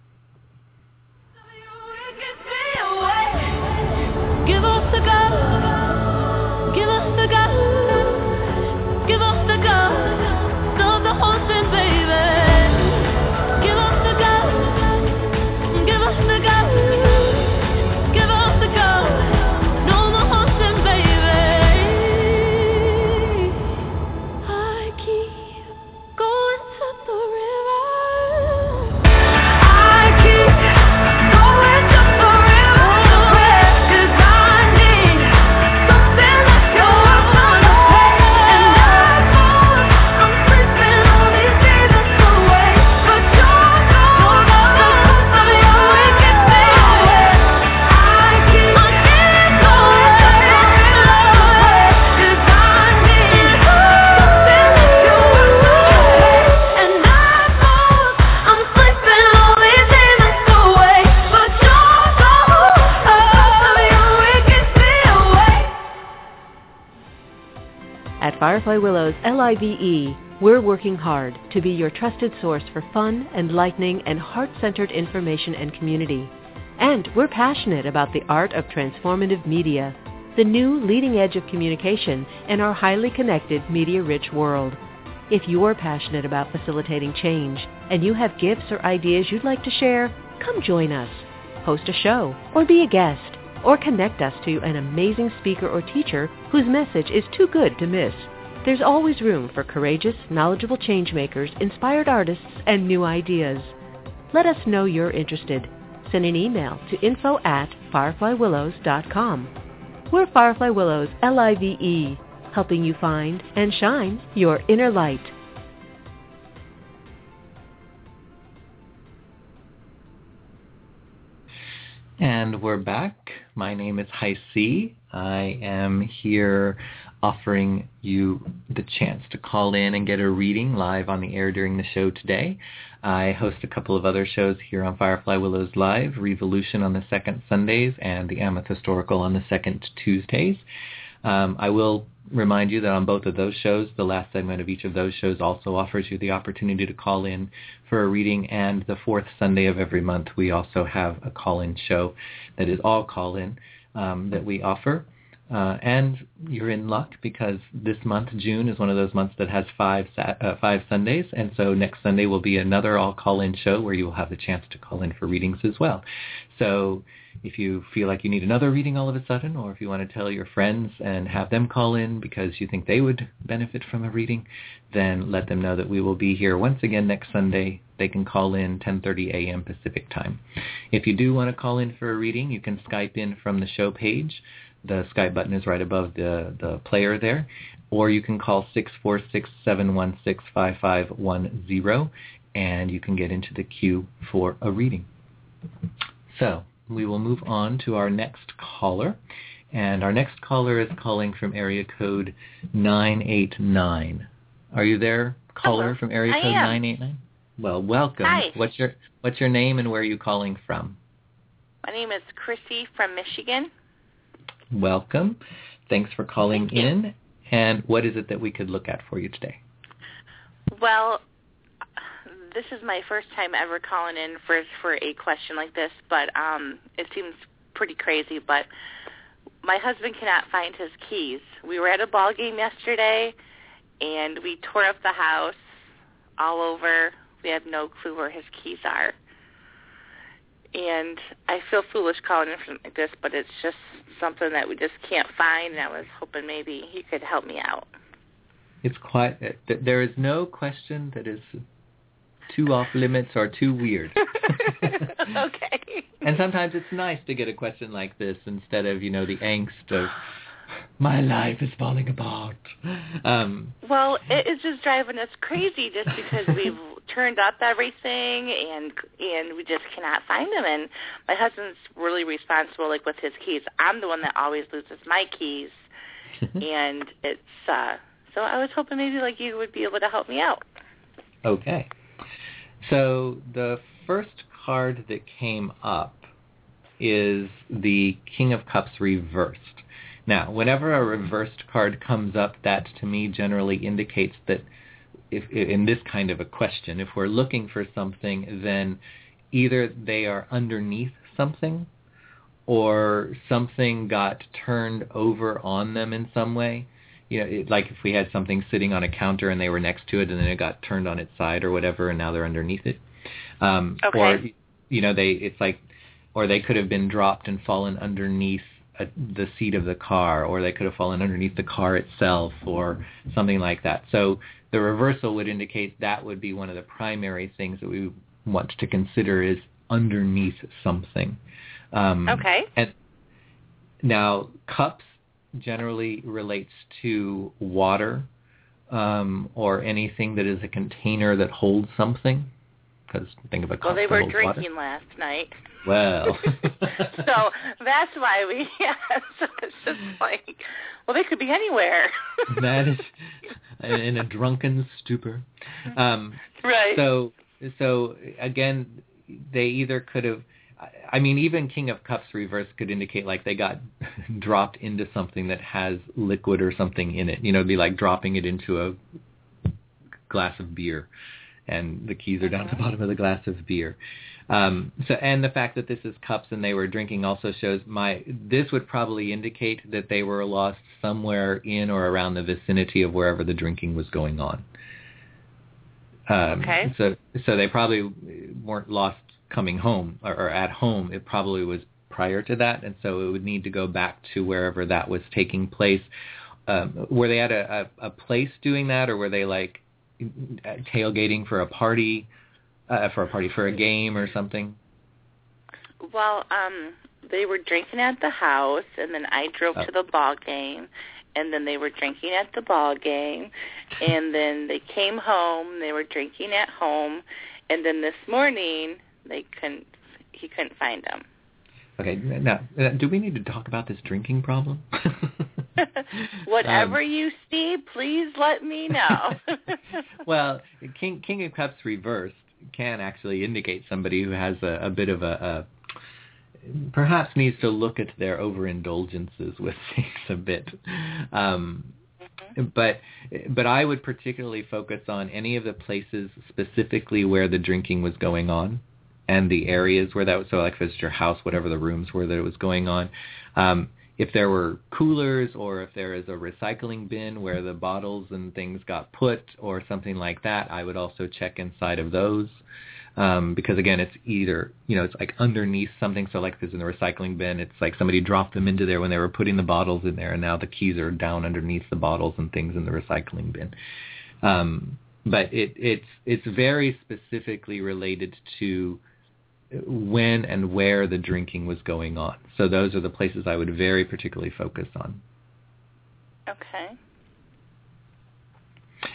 Firefly Willows LIVE, we're working hard to be your trusted source for fun, enlightening, and heart-centered information and community. And we're passionate about the art of transformative media, the new leading edge of communication in our highly connected, media-rich world. If you're passionate about facilitating change and you have gifts or ideas you'd like to share, come join us. Host a show or be a guest or connect us to an amazing speaker or teacher whose message is too good to miss. There's always room for courageous, knowledgeable changemakers, inspired artists, and new ideas. Let us know you're interested. Send an email to info at fireflywillows.com. We're Firefly Willows, L-I-V-E, helping you find and shine your inner light. And we're back. My name is Hai C. I am here offering you the chance to call in and get a reading live on the air during the show today. I host a couple of other shows here on Firefly Willows Live, Revolution on the second Sundays and the Amethyst Historical on the second Tuesdays. Um, I will remind you that on both of those shows, the last segment of each of those shows also offers you the opportunity to call in for a reading. And the fourth Sunday of every month, we also have a call-in show that is all call-in um, that we offer. Uh, and you're in luck because this month, June, is one of those months that has five uh, five Sundays, and so next Sunday will be another all call-in show where you will have the chance to call in for readings as well. So if you feel like you need another reading all of a sudden, or if you want to tell your friends and have them call in because you think they would benefit from a reading, then let them know that we will be here once again next Sunday. They can call in 10:30 a.m. Pacific time. If you do want to call in for a reading, you can Skype in from the show page. The Skype button is right above the, the player there. or you can call 646-716-5510 and you can get into the queue for a reading. So we will move on to our next caller. And our next caller is calling from area code 989. Are you there, caller Hello. from area I code am. 989? Well, welcome. Hi. What's your What's your name and where are you calling from? My name is Chrissy from Michigan. Welcome. Thanks for calling Thank you. in. And what is it that we could look at for you today? Well, this is my first time ever calling in for for a question like this, but um it seems pretty crazy, but my husband cannot find his keys. We were at a ball game yesterday and we tore up the house all over. We have no clue where his keys are. And I feel foolish calling in from like this, but it's just something that we just can't find, and I was hoping maybe you could help me out. It's quite. uh, th- There is no question that is too off limits or too weird. okay. and sometimes it's nice to get a question like this instead of you know the angst of my life is falling apart. Um, Well, it is just driving us crazy just because we've turned up everything and and we just cannot find them. And my husband's really responsible, like with his keys. I'm the one that always loses my keys, and it's uh so I was hoping maybe like you would be able to help me out. Okay. So the first card that came up is the King of Cups reversed. Now, whenever a reversed card comes up, that to me generally indicates that if in this kind of a question, if we're looking for something, then either they are underneath something or something got turned over on them in some way you know, it, like if we had something sitting on a counter and they were next to it and then it got turned on its side or whatever and now they're underneath it. Um, Okay. Or, you know, they, it's like, or they could have been dropped and fallen underneath a, the seat of the car or they could have fallen underneath the car itself or something like that. So the reversal would indicate that would be one of the primary things that we want to consider is underneath something. Um, Okay. And now cups generally relates to water um, or anything that is a container that holds something. Because think of a Well, they were drinking water. last night. Well, so that's why we yeah, so it's just like well they could be anywhere. that is in a drunken stupor. Um, right. So, so again, they either could have. I mean, even King of Cups reverse could indicate like they got dropped into something that has liquid or something in it. You know, it'd be like dropping it into a glass of beer, and the keys are down at the bottom of the glass of beer. Um, so, and the fact that this is cups and they were drinking also shows my. This would probably indicate that they were lost somewhere in or around the vicinity of wherever the drinking was going on. Um, Okay. So, so they probably weren't lost coming home or, or at home. It probably was prior to that, and so it would need to go back to wherever that was taking place. Um, were they at a, a, a place doing that, or were they like tailgating for a party, uh, for a party for a game or something? Well, um, they were drinking at the house, and then I drove Oh. to the ball game, and then they were drinking at the ball game, and then they came home. They were drinking at home, and then this morning they couldn't. He couldn't find them. Okay, now uh, do we need to talk about this drinking problem? Whatever Um, you see, please let me know. well, King King of Cups reversed can actually indicate somebody who has a, a bit of a, a perhaps needs to look at their overindulgences with things a bit. Um, but but I would particularly focus on any of the places specifically where the drinking was going on and the areas where that was so like if it's your house whatever the rooms were that it was going on um if there were coolers or if there is a recycling bin where the bottles and things got put or something like that I would also check inside of those um, because again, it's either you know it's like underneath something. So like if it's in the recycling bin, it's like somebody dropped them into there when they were putting the bottles in there, and now the keys are down underneath the bottles and things in the recycling bin. Um, but it, it's it's very specifically related to when and where the drinking was going on. So those are the places I would very particularly focus on. okay.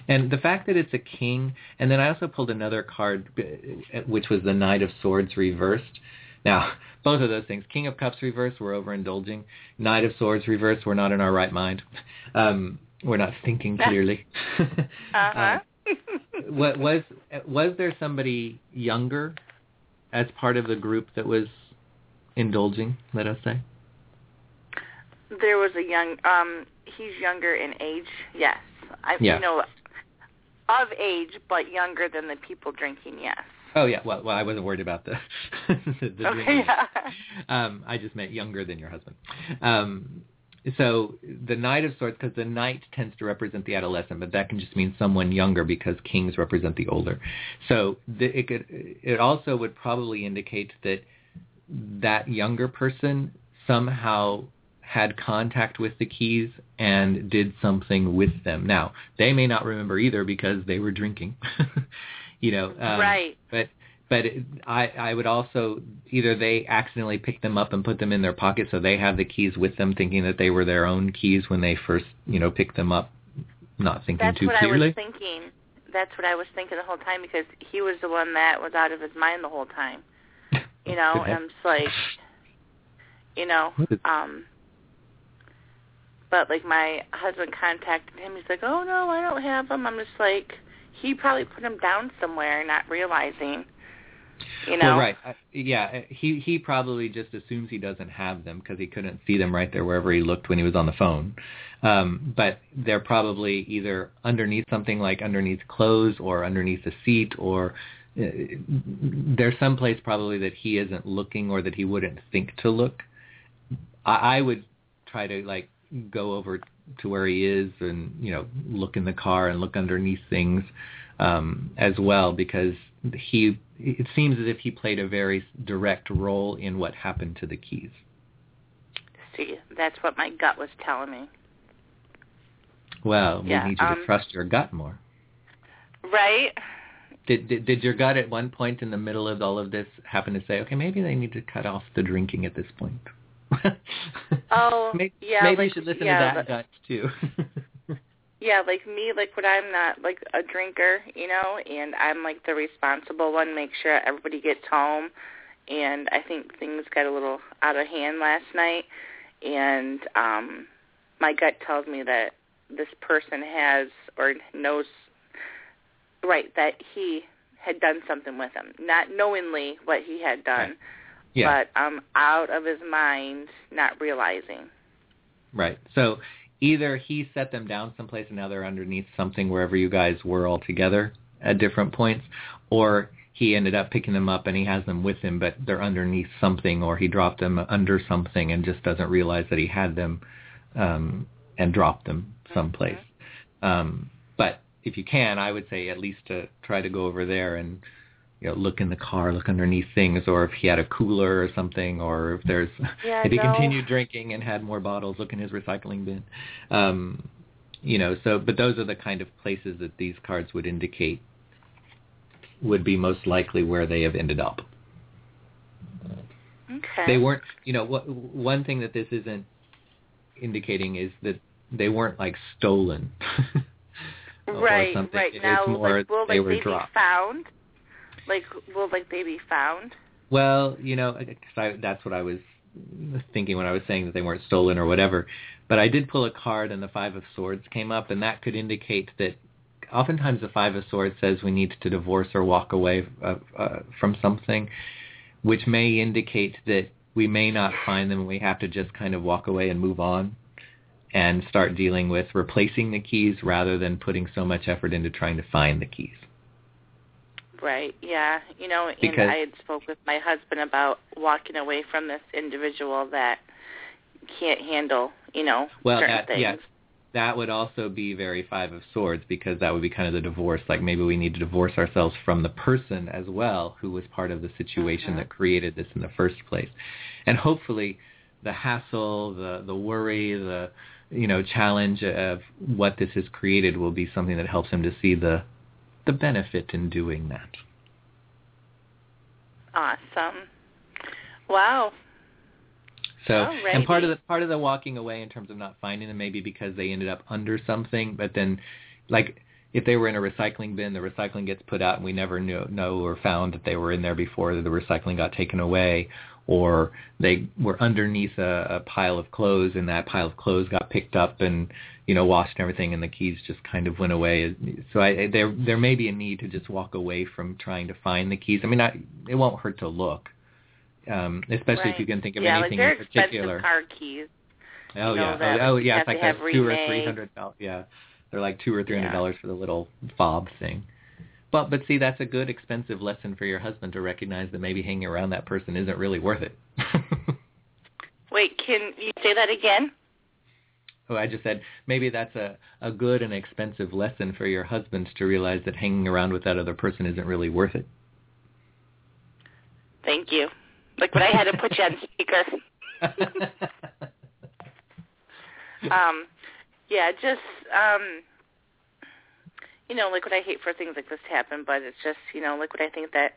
And the fact that it's a king, and then I also pulled another card, which was the Knight of Swords reversed. Now, both of those things, King of Cups reversed, we're overindulging. Knight of Swords reversed, we're not in our right mind. Um, we're not thinking clearly. uh-huh. uh, what was was there somebody younger as part of the group that was indulging? Let us say. There was a young. Um, he's younger in age. Yes, I yeah. you know of age, but younger than the people drinking. Yes. Oh yeah, well, well, I wasn't worried about the the, okay, drinking. yeah. Um, I just meant younger than your husband. Um, so the Knight of Swords, because the Knight tends to represent the adolescent, but that can just mean someone younger because kings represent the older. So the, it could, it also would probably indicate that that younger person somehow had contact with the keys and did something with them. Now they may not remember either because they were drinking, you know. Um, right. But but I I would also either they accidentally pick them up and put them in their pocket so they have the keys with them thinking that they were their own keys when they first you know picked them up not thinking That's too clearly. That's what I was thinking. That's what I was thinking the whole time because he was the one that was out of his mind the whole time. You know, and I'm just like, you know, um, but like my husband contacted him. He's like, oh no, I don't have them. I'm just like, he probably put them down somewhere, not realizing. You know, Well, right. Uh, yeah, he he probably just assumes he doesn't have them because he couldn't see them right there wherever he looked when he was on the phone. Um, but they're probably either underneath something like underneath clothes or underneath a seat or uh, there's some place probably that he isn't looking or that he wouldn't think to look. I, I would try to like go over to where he is and you know look in the car and look underneath things um, as well because he it seems as if he played a very direct role in what happened to the keys. see, that's what my gut was telling me. Well, we need you um, to trust your gut more. Right? Did, did did your gut at one point in the middle of all of this happen to say, okay, maybe they need to cut off the drinking at this point? Oh, maybe, yeah, maybe you should listen yeah, to that but- gut too. Yeah, like me, like when I'm not like a drinker, you know, and I'm like the responsible one, make sure everybody gets home. And I think things got a little out of hand last night, and um my gut tells me that this person has or knows right that he had done something with him, not knowingly what he had done, yeah. but um out of his mind, not realizing. Right. So either he set them down someplace and now they're underneath something wherever you guys were all together at different points, or he ended up picking them up and he has them with him, but they're underneath something, or he dropped them under something and just doesn't realize that he had them um, and dropped them someplace. Um, but if you can, I would say at least to try to go over there and you know look in the car, look underneath things, or if he had a cooler or something, or if there's Yeah, if he no. continued drinking and had more bottles, look in his recycling bin. Um, you know, so but those are the kind of places that these cards would indicate would be most likely where they have ended up. Okay. They weren't, you know, what, one thing that this isn't indicating is that they weren't like stolen. or right, something. right. It is now, more like, will they they dropped. found? Like, will like they be found? Well, you know, I, that's what I was thinking when I was saying that they weren't stolen or whatever. But I did pull a card and the Five of Swords came up, and that could indicate that oftentimes the Five of Swords says we need to divorce or walk away uh, uh, from something, which may indicate that we may not find them and we have to just kind of walk away and move on and start dealing with replacing the keys rather than putting so much effort into trying to find the keys. Right. Yeah. You know, and Because- I had spoke with my husband about walking away from this individual that can't handle, you know, Well, certain that, things. yeah, that would also be very Five of Swords because that would be kind of the divorce. Like maybe we need to divorce ourselves from the person as well who was part of the situation Mhm. that created this in the first place. And hopefully the hassle, the, the worry, the, you know, challenge of what this has created will be something that helps him to see the, the benefit in doing that. Awesome. Wow. So, and part of the part of the walking away in terms of not finding them maybe because they ended up under something, but then, like if they were in a recycling bin, the recycling gets put out and we never know, know or found that they were in there before the recycling got taken away, or they were underneath a, a pile of clothes and that pile of clothes got picked up and you know washed and everything and the keys just kind of went away. So I, there there may be a need to just walk away from trying to find the keys. I mean, I, it won't hurt to look, um, especially right. if you can think of yeah, anything like in particular. car keys. Oh you know, yeah, oh, oh yeah, it's like a two or three hundred dollars. Yeah, they're like two or three hundred Yeah. dollars for the little fob thing. But but see, that's a good expensive lesson for your husband to recognize that maybe hanging around that person isn't really worth it. Wait, can you say that again? oh, I just said maybe that's a a good and expensive lesson for your husband to realize that hanging around with that other person isn't really worth it. Thank you. Like when I had to put you on speaker. um, yeah, just um, you know, like what I hate for things like this to happen, but it's just you know, like what I think that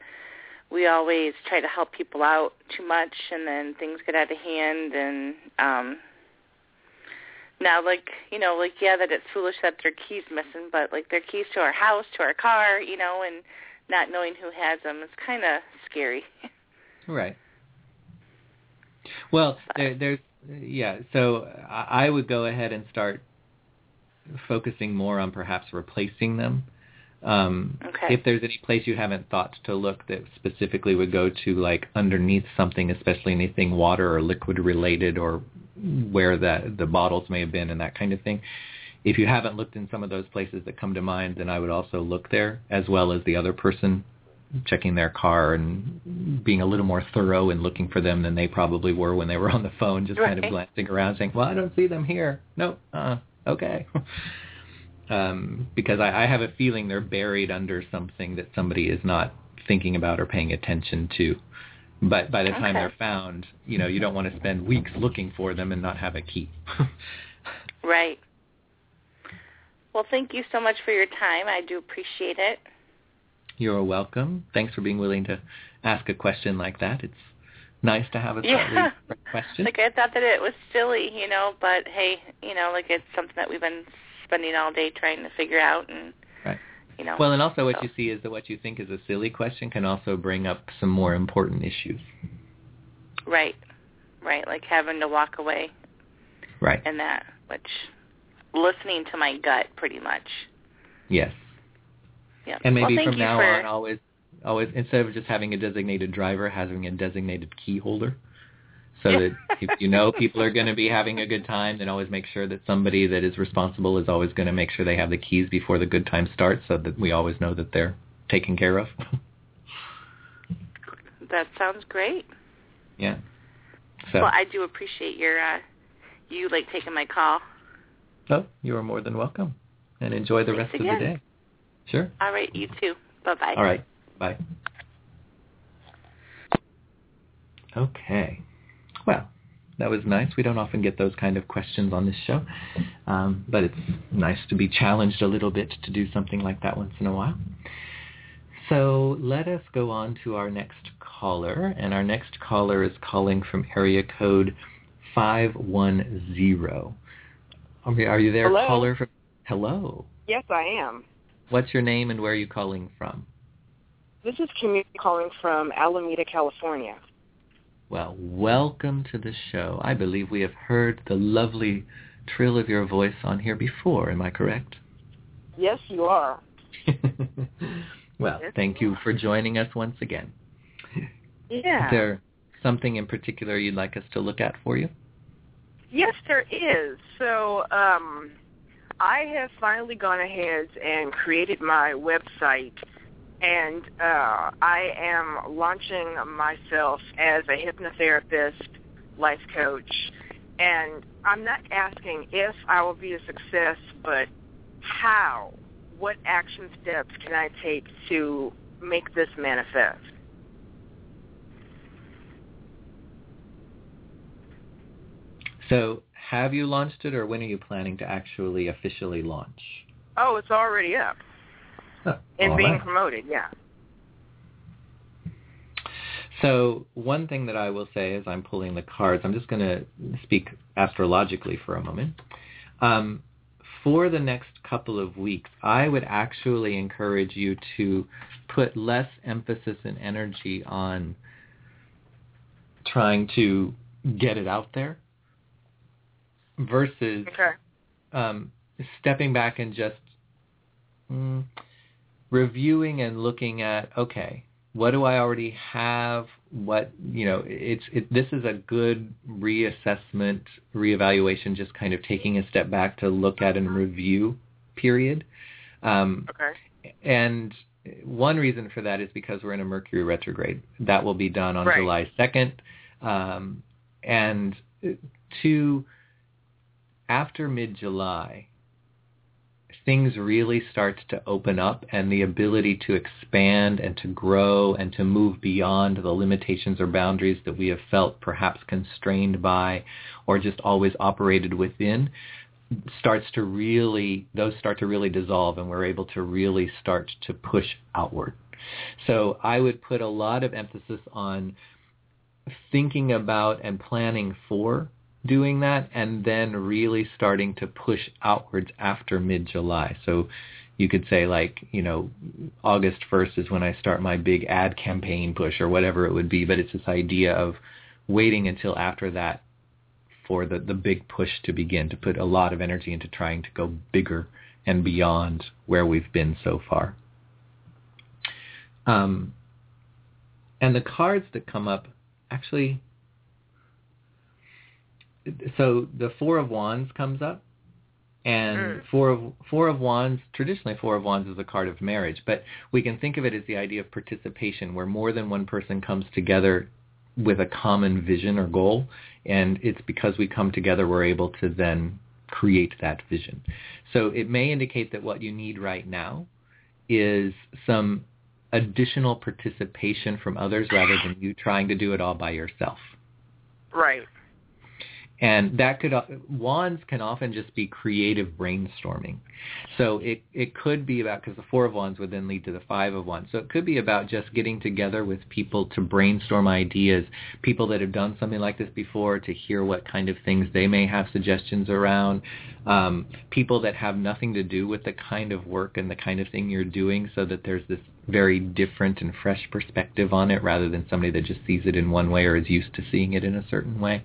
we always try to help people out too much, and then things get out of hand, and um, now like you know, like yeah, that it's foolish that their keys missing, but like their keys to our house, to our car, you know, and not knowing who has them is kind of scary. Right. Well, there, there's yeah. So I I would go ahead and start focusing more on perhaps replacing them. Um, Okay. If there's any place you haven't thought to look that specifically would go to like underneath something, especially anything water or liquid related, or where the the bottles may have been and that kind of thing. If you haven't looked in some of those places that come to mind, then I would also look there as well as the other person checking their car and being a little more thorough and looking for them than they probably were when they were on the phone, just kind of glancing around saying, well, I don't see them here. No, uh, okay. um, because I, I have a feeling they're buried under something that somebody is not thinking about or paying attention to. But by the time Okay. they're found, you know, you don't want to spend weeks looking for them and not have a key. Right. Well, thank you so much for your time. I do appreciate it. You're welcome. Thanks for being willing to ask a question like that. It's nice to have a Yeah. question. Like I thought that it was silly, you know, but hey, you know, like it's something that we've been spending all day trying to figure out, and Right. you know. Well, and also what so- you see is that what you think is a silly question can also bring up some more important issues. Right. Right. Like having to walk away Right. and that, which listening to my gut, pretty much. Yes. Yeah. And maybe well, from you now for, on, always, always instead of just having a designated driver, having a designated key holder, so that if you know people are going to be having a good time, then always make sure that somebody that is responsible is always going to make sure they have the keys before the good time starts, so that we always know that they're taken care of. That sounds great. yeah. So, Well, I do appreciate your uh you like taking my call. oh, you are more than welcome, and enjoy the Thanks rest again. of the day. Sure. All right, you too. Bye bye. All right. Bye. Okay. Well, that was nice. We don't often get those kind of questions on this show, um, but it's nice to be challenged a little bit to do something like that once in a while. So let us go on to our next caller, and our next caller is calling from area code 510. Are you- there, Hello? caller? From, hello. Yes, I am. What's your name and where are you calling from? This is Kimmy calling from Alameda, California. Well, welcome to the show. I believe we have heard the lovely trill of your voice on here before. Am I correct? Yes, you are. well, Yes, thank you for joining us once again. Yeah. Is there something in particular you'd like us to look at for you? Yes, there is. So, um, I have finally gone ahead and created my website, and uh, I am launching myself as a hypnotherapist, life coach, and I'm not asking if I will be a success, but how, what action steps can I take to make this manifest? So, have you launched it, or when are you planning to actually officially launch? Oh, it's already up And being right. promoted, yeah. So one thing that I will say as I'm pulling the cards, I'm just going to speak astrologically for a moment. Um, for the next couple of weeks, I would actually encourage you to put less emphasis and energy on trying to get it out there versus Okay. um, stepping back and just mm, reviewing and looking at okay what do i already have what you know it's it, this is a good reassessment reevaluation just kind of taking a step back to look at and review period um, Okay. and one reason for that is because we're in a Mercury retrograde. That will be done on Right. July 2nd. Um, and two, after mid-July, things really starts to open up and the ability to expand and to grow and to move beyond the limitations or boundaries that we have felt perhaps constrained by or just always operated within starts to really those start to really dissolve and we're able to really start to push outward. So I would put a lot of emphasis on thinking about and planning for doing that and then really starting to push outwards after mid-July. So you could say like, you know, August 1st is when I start my big ad campaign push or whatever it would be, but it's this idea of waiting until after that for the, the big push to begin, to put a lot of energy into trying to go bigger and beyond where we've been so far. Um, and the cards that come up, actually, so the Four of Wands comes up, and Mm. Four of Four of Wands, traditionally Four of Wands is a card of marriage, but we can think of it as the idea of participation, where more than one person comes together with a common vision or goal, and it's because we come together we're able to then create that vision. So it may indicate that what you need right now is some additional participation from others rather than you trying to do it all by yourself. Right. And that could wands can often just be creative brainstorming. So it it could be about because the four of wands would then lead to the five of wands. So it could be about just getting together with people to brainstorm ideas, people that have done something like this before to hear what kind of things they may have suggestions around, um, people that have nothing to do with the kind of work and the kind of thing you're doing, so that there's this very different and fresh perspective on it rather than somebody that just sees it in one way or is used to seeing it in a certain way.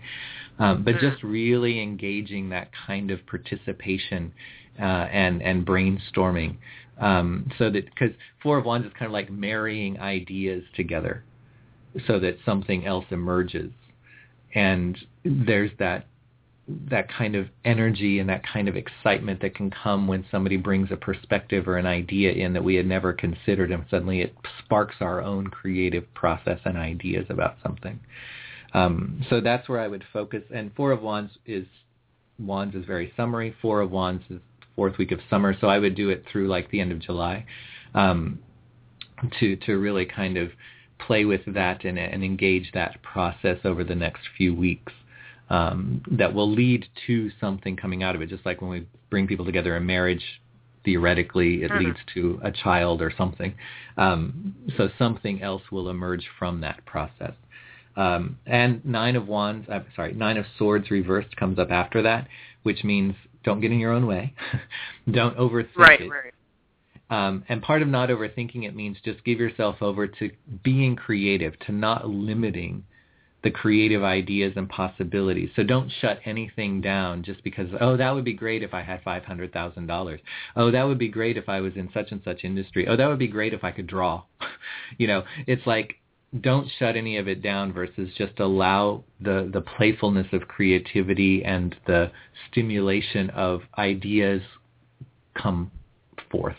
Um, but just really engaging that kind of participation uh, and and brainstorming, um, so that because Four of Wands is kind of like marrying ideas together, so that something else emerges, and there's that that kind of energy and that kind of excitement that can come when somebody brings a perspective or an idea in that we had never considered and suddenly it sparks our own creative process and ideas about something. Um, so that's where I would focus. And Four of Wands is Wands is very summary. Four of Wands is fourth week of summer, so I would do it through like the end of July um, to to really kind of play with that and, and engage that process over the next few weeks. Um, that will lead to something coming out of it, just like when we bring people together in marriage, theoretically it Mhm. leads to a child or something. Um, so something else will emerge from that process. Um, and nine of wands, I'm sorry, nine of swords reversed comes up after that, which means don't get in your own way, don't overthink Right, it. right. Um, and part of not overthinking it means just give yourself over to being creative, to not limiting the creative ideas and possibilities. So don't shut anything down just because, oh, that would be great if I had $500,000. Oh, that would be great if I was in such and such industry. Oh, that would be great if I could draw. you know, it's like don't shut any of it down versus just allow the, the playfulness of creativity and the stimulation of ideas come forth.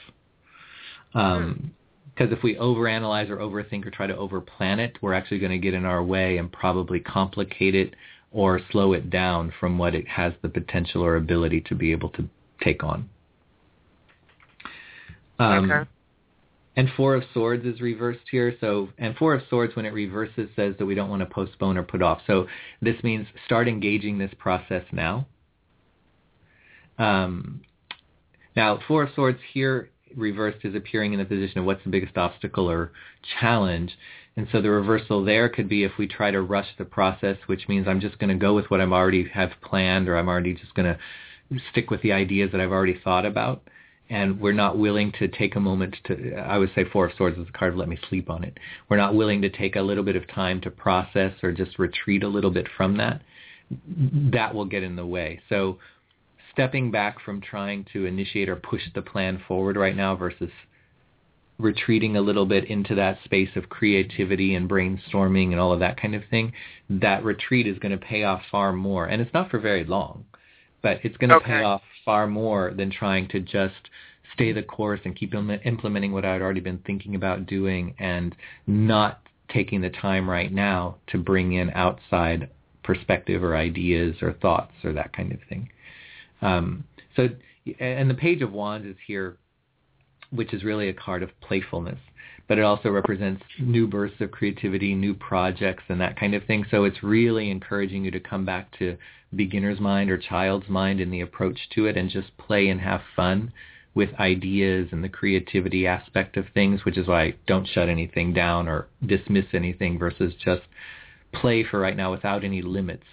Um, because if we overanalyze or overthink or try to overplan it, we're actually going to get in our way and probably complicate it or slow it down from what it has the potential or ability to be able to take on. Um, Okay. And Four of Swords is reversed here. So, and Four of Swords, when it reverses, says that we don't want to postpone or put off. So this means start engaging this process now. Um, now, Four of Swords here reversed is appearing in the position of what's the biggest obstacle or challenge. And so the reversal there could be if we try to rush the process, which means I'm just going to go with what I'm already have planned or I'm already just going to stick with the ideas that I've already thought about and we're not willing to take a moment to I would say four of swords is a card let me sleep on it. We're not willing to take a little bit of time to process or just retreat a little bit from that. That will get in the way. So stepping back from trying to initiate or push the plan forward right now versus retreating a little bit into that space of creativity and brainstorming and all of that kind of thing, that retreat is going to pay off far more. And it's not for very long, but it's going to okay. pay off far more than trying to just stay the course and keep implementing what I'd already been thinking about doing and not taking the time right now to bring in outside perspective or ideas or thoughts or that kind of thing. Um, so, and the Page of Wands is here which is really a card of playfulness. But it also represents new bursts of creativity, new projects, and that kind of thing. So it's really encouraging you to come back to beginner's mind or child's mind in the approach to it and just play and have fun with ideas and the creativity aspect of things, which is why don't shut anything down or dismiss anything versus just play for right now without any limits,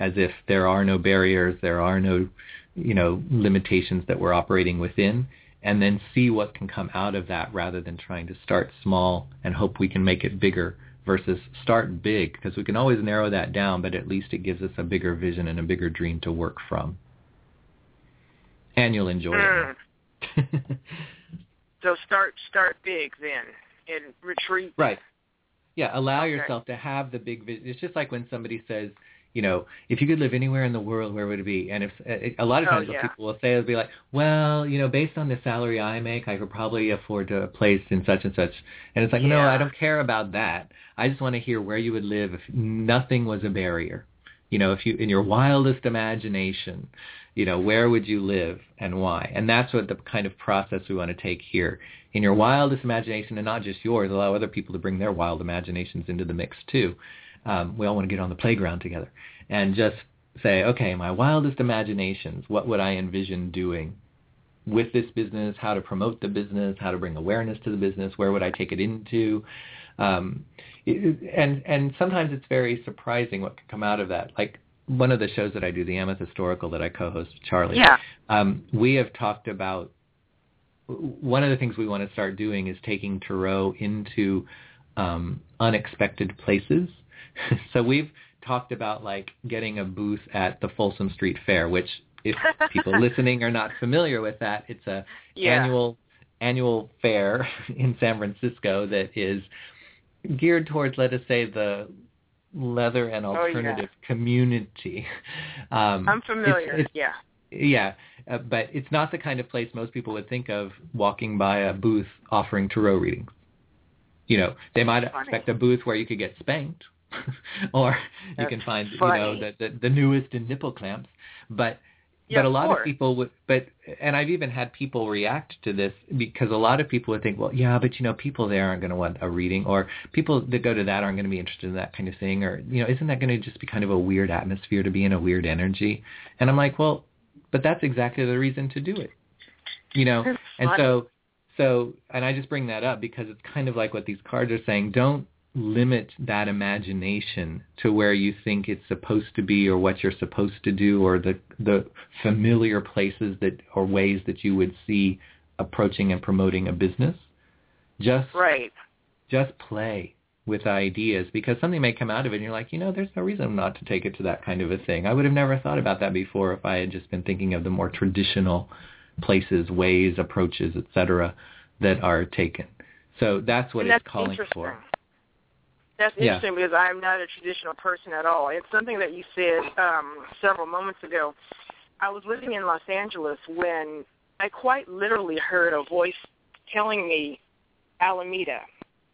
as if there are no barriers, there are no, you know, limitations that we're operating within and then see what can come out of that rather than trying to start small and hope we can make it bigger versus start big because we can always narrow that down, but at least it gives us a bigger vision and a bigger dream to work from. And you'll enjoy mm. it. so start start big then and retreat. Right. Yeah, allow okay. yourself to have the big vision. It's just like when somebody says, you know, if you could live anywhere in the world, where would it be? And if uh, a lot of oh, times yeah. people will say it'll be like, well, you know, based on the salary I make, I could probably afford a place in such and such. And it's like, yeah. no, I don't care about that. I just want to hear where you would live if nothing was a barrier. You know, if you in your wildest imagination, you know, where would you live and why? And that's what the kind of process we want to take here. In your wildest imagination, and not just yours, allow other people to bring their wild imaginations into the mix too um, we all want to get on the playground together and just say, okay, my wildest imaginations, what would I envision doing with this business, how to promote the business, how to bring awareness to the business, where would I take it into? Um, and and sometimes it's very surprising what can come out of that. Like one of the shows that I do, the Amethyst Oracle that I co-host with Charlie. Yeah. Um, we have talked about one of the things we want to start doing is taking Tarot into um, unexpected places so we've talked about like getting a booth at the Folsom Street Fair, which if people listening are not familiar with that, it's a yeah. annual annual fair in San Francisco that is geared towards, let us say, the leather and alternative oh, yeah. community. Um, I'm familiar. It's, it's, yeah. Yeah, uh, but it's not the kind of place most people would think of walking by a booth offering tarot readings. You know, they might expect a booth where you could get spanked, or you can find funny. you know the, the the newest in nipple clamps. But yeah, but a lot of, of people would but and I've even had people react to this because a lot of people would think, well, yeah, but you know, people there aren't going to want a reading, or people that go to that aren't going to be interested in that kind of thing, or you know, isn't that going to just be kind of a weird atmosphere to be in a weird energy? And I'm like, well, but that's exactly the reason to do it, you know. That's and funny. so so and I just bring that up because it's kind of like what these cards are saying. Don't limit that imagination to where you think it's supposed to be or what you're supposed to do or the the familiar places that or ways that you would see approaching and promoting a business. Just right. just play with ideas because something may come out of it and you're like you know there's no reason not to take it to that kind of a thing. I would have never thought about that before if i had just been thinking of the more traditional places ways approaches etc that are taken. So that's what and it's that's calling for That's Yeah. interesting because I'm not a traditional person at all. It's something that you said um, several moments ago. I was living in Los Angeles when I quite literally heard a voice telling me Alameda.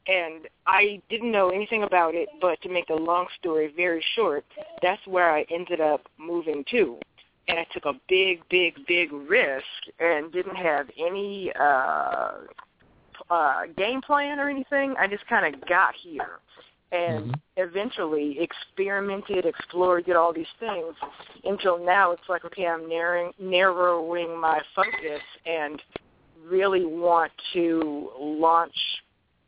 And I didn't know anything about it, but to make the long story very short, that's where I ended up moving to. And I took a big, big, big risk and didn't have any uh, uh, game plan or anything. I just kind of got here and Mhm. eventually experimented, explored, did all these things until now it's like, okay, I'm narrowing, narrowing my focus and really want to launch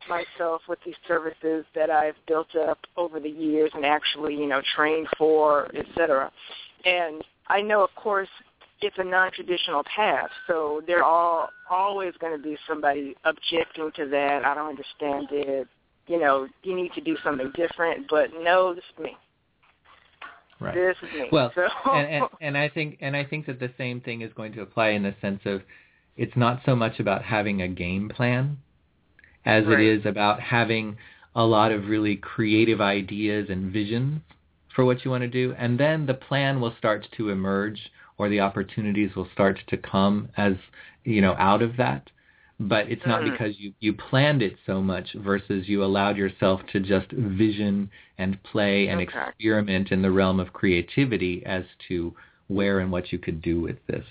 myself with these services that I've built up over the years and actually, you know, trained for, et cetera. And I know, of course, it's a non-traditional path, so there are always going to be somebody objecting to that. I don't understand it. You know, you need to do something different. But no, this is me. Right. This is me. Well, so. and, and and I think and I think that the same thing is going to apply in the sense of it's not so much about having a game plan as right. it is about having a lot of really creative ideas and visions for what you want to do and then the plan will start to emerge or the opportunities will start to come as you know out of that but it's not mm. because you you planned it so much versus you allowed yourself to just vision and play and okay. experiment in the realm of creativity as to where and what you could do with this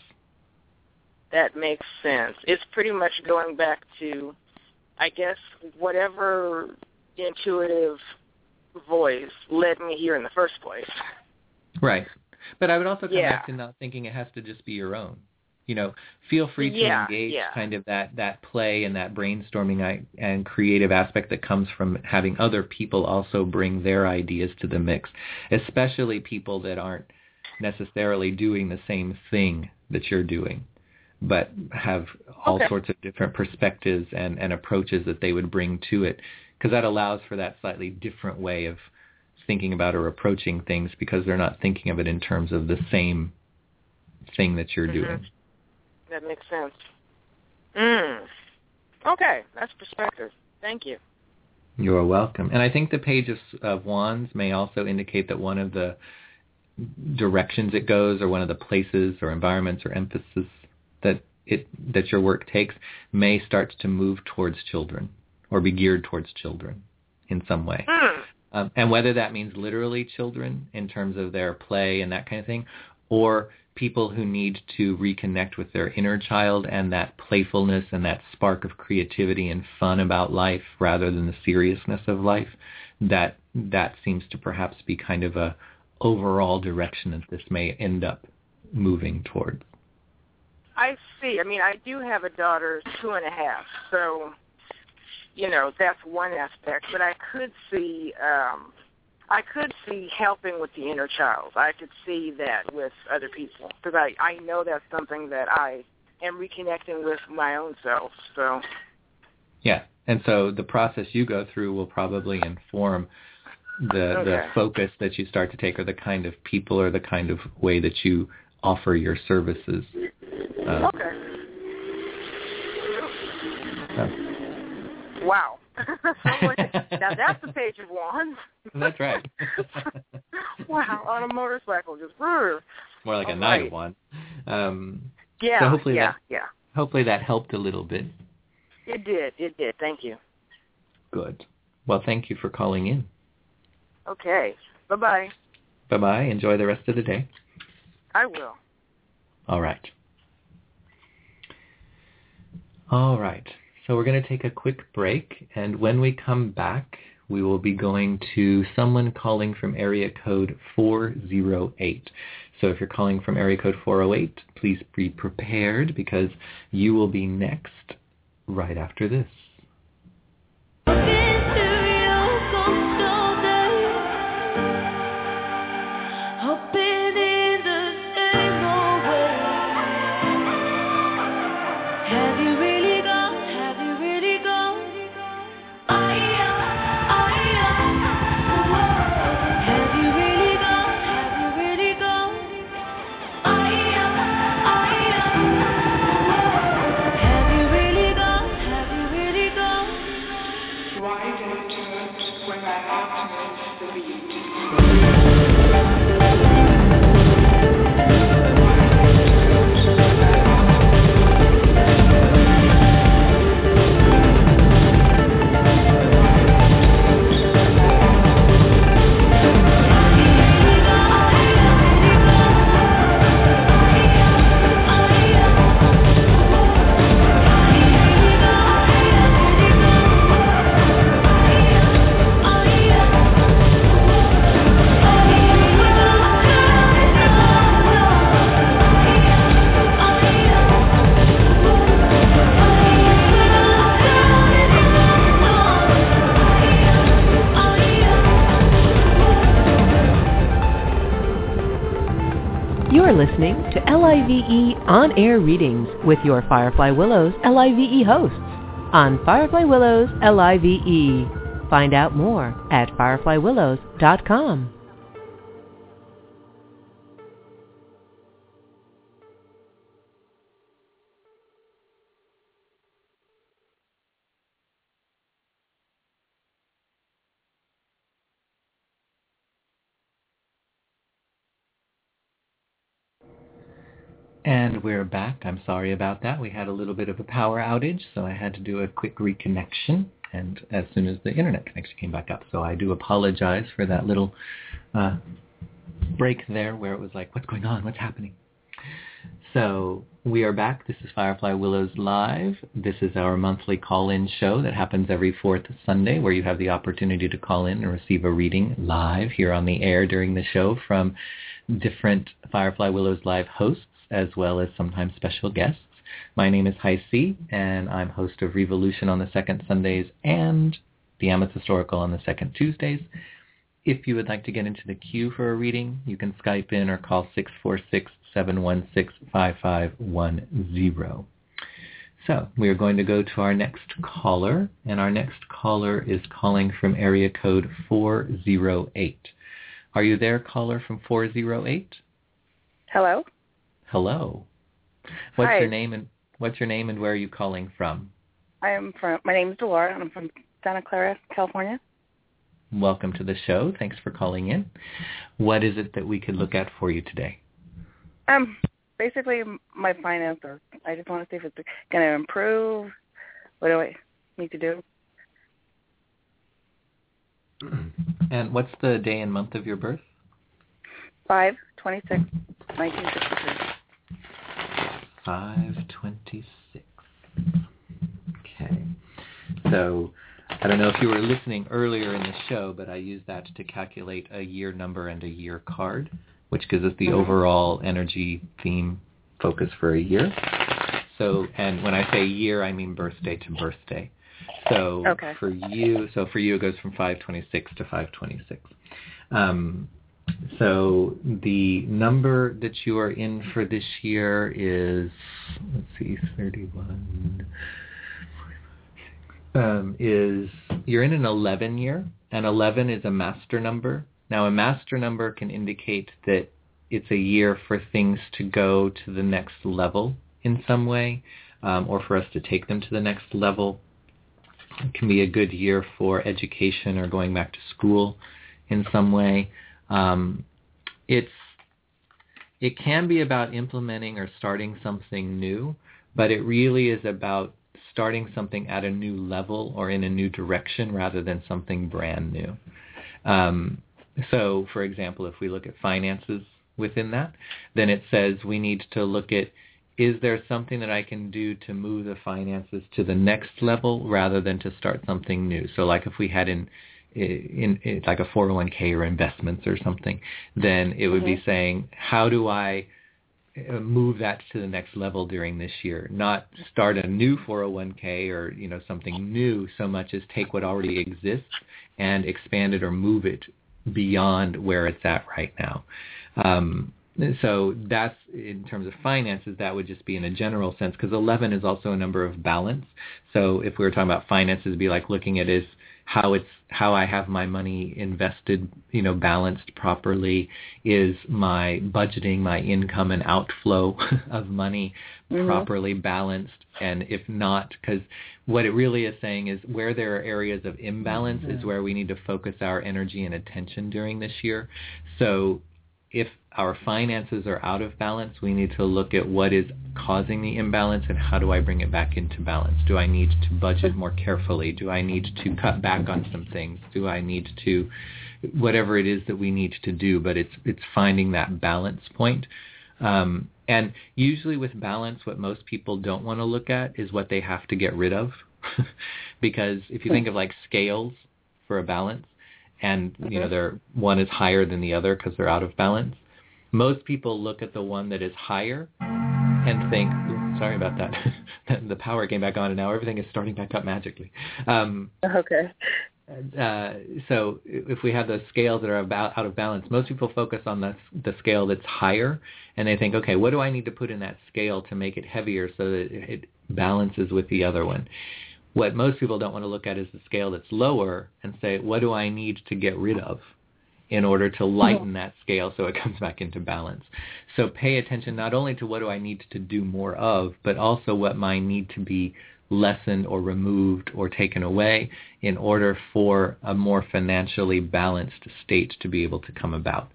that makes sense it's pretty much going back to i guess whatever intuitive voice led me here in the first place right but i would also come yeah. back to not thinking it has to just be your own you know, feel free to yeah, engage yeah. kind of that that play and that brainstorming and creative aspect that comes from having other people also bring their ideas to the mix, especially people that aren't necessarily doing the same thing that you're doing, but have all okay. sorts of different perspectives and, and approaches that they would bring to it, because that allows for that slightly different way of thinking about or approaching things because they're not thinking of it in terms of the same thing that you're mm-hmm. doing. That makes sense. Mm. Okay, that's perspective. Thank you. You're welcome. And I think the page of, of wands may also indicate that one of the directions it goes or one of the places or environments or emphasis that it that your work takes may start to move towards children or be geared towards children in some way. Mm. Um, and whether that means literally children in terms of their play and that kind of thing, or people who need to reconnect with their inner child and that playfulness and that spark of creativity and fun about life rather than the seriousness of life, that that seems to perhaps be kind of a overall direction that this may end up moving towards. I see. I mean, I do have a daughter, two and a half, so you know that's one aspect. But I could see um, I could see helping with the inner child. I could see that with other people because I I know that's something that I am reconnecting with my own self. So yeah, and so the process you go through will probably inform the okay. the focus that you start to take, or the kind of people, or the kind of way that you offer your services. Uh, okay. Uh, wow. Now that's the page of wands. That's right. wow, on a motorcycle, just brr. more like All a knight right. of one. Um, Yeah, so hopefully yeah, that yeah. hopefully that helped a little bit. It did, it did. Thank you. Good. Well, thank you for calling in. Okay. Bye bye. Bye bye. Enjoy the rest of the day. I will. All right. All right. So we're going to take a quick break, and when we come back, we will be going to someone calling from area code 408. So if you're calling from area code 408, please be prepared because you will be next right after this. LIVE On-Air Readings with your Firefly Willows LIVE hosts on Firefly Willows LIVE. Find out more at fireflywillows.com. And we're back. I'm sorry about that. We had a little bit of a power outage, so I had to do a quick reconnection. And as soon as the internet connection came back up, so I do apologize for that little uh, break there where it was like, what's going on? What's happening? So we are back. This is Firefly Willows Live. This is our monthly call-in show that happens every fourth Sunday where you have the opportunity to call in and receive a reading live here on the air during the show from different Firefly Willows Live hosts as well as sometimes special guests. My name is Hi-C, and I'm host of Revolution on the second Sundays and the Amethyst Oracle on the second Tuesdays. If you would like to get into the queue for a reading, you can Skype in or call 646-716-5510. So we are going to go to our next caller, and our next caller is calling from area code 408. Are you there, caller from 408? Hello? Hello. What's Hi. your name and what's your name and where are you calling from? I am from. My name is Delora, and I'm from Santa Clara, California. Welcome to the show. Thanks for calling in. What is it that we could look at for you today? Um, basically my finances. I just want to see if it's going to improve. What do I need to do? And what's the day and month of your birth? Five twenty six, nineteen sixty three. 526. Okay. So I don't know if you were listening earlier in the show, but I use that to calculate a year number and a year card, which gives us the Mhm. overall energy theme focus for a year. So, and when I say year, I mean birthday to birthday. So Okay. for you, so for you it goes from 526 to 526. Um, so the number that you are in for this year is, let's see, 31, um, is, you're in an 11 year, and 11 is a master number. Now a master number can indicate that it's a year for things to go to the next level in some way, um, or for us to take them to the next level. It can be a good year for education or going back to school in some way. Um, it's it can be about implementing or starting something new, but it really is about starting something at a new level or in a new direction rather than something brand new. Um, so, for example, if we look at finances within that, then it says we need to look at is there something that I can do to move the finances to the next level rather than to start something new? So like if we had in in, in like a 401k or investments or something, then it would be saying, how do I uh, move that to the next level during this year? Not start a new 401k or you know something new so much as take what already exists and expand it or move it beyond where it's at right now. Um, so that's in terms of finances, that would just be in a general sense because 11 is also a number of balance. So if we were talking about finances, it'd be like looking at is how it's how I have my money invested, you know, balanced properly. Is my budgeting, my income and outflow of money Mhm. properly balanced? And if not, because what it really is saying is where there are areas of imbalance is where we need to focus our energy and attention during this year. So if our finances are out of balance, we need to look at what is causing the imbalance and how do I bring it back into balance? Do I need to budget more carefully? Do I need to cut back on some things? Do I need to whatever it is that we need to do, but it's it's finding that balance point. Um, and usually with balance, what most people don't want to look at is what they have to get rid of. because if you think of like scales for a balance, and you know Mhm. they're one is higher than the other because they're out of balance. Most people look at the one that is higher and think, sorry about that, the power came back on and now everything is starting back up magically. Um, Okay. uh, so if we have those scales that are about out of balance, most people focus on the the scale that's higher, and they think, okay, what do I need to put in that scale to make it heavier so that it balances with the other one? What most people don't want to look at is the scale that's lower and say, what do I need to get rid of in order to lighten that scale so it comes back into balance? So pay attention not only to what do I need to do more of, but also what might need to be lessened or removed or taken away in order for a more financially balanced state to be able to come about.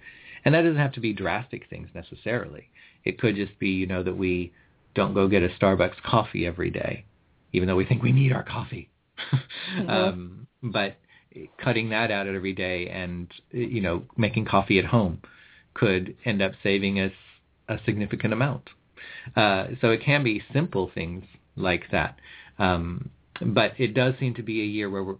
And that doesn't have to be drastic things necessarily. It could just be, you know, that we don't go get a Starbucks coffee every day, even though we think we need our coffee. mm-hmm. um, but cutting that out every day and, you know, making coffee at home could end up saving us a significant amount. Uh, so it can be simple things like that. Um, but it does seem to be a year where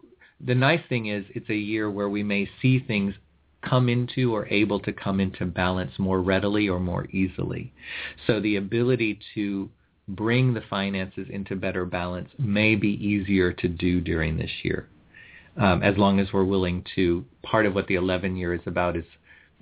the nice thing is it's a year where we may see things come into or able to come into balance more readily or more easily. So the ability to bring the finances into better balance may be easier to do during this year. Um, as long as we're willing to, part of what the 11 year is about is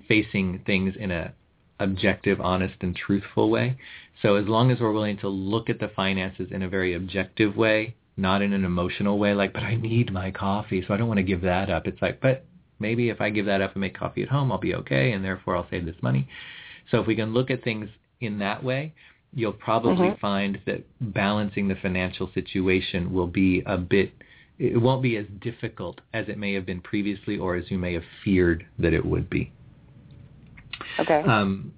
facing things in a objective, honest, and truthful way. So as long as we're willing to look at the finances in a very objective way, not in an emotional way, like, but I need my coffee, so I don't want to give that up. It's like, but maybe if I give that up and make coffee at home, I'll be okay, and therefore I'll save this money. So if we can look at things in that way, you'll probably mm-hmm. find that balancing the financial situation will be a bit, it won't be as difficult as it may have been previously or as you may have feared that it would be. Okay. Um,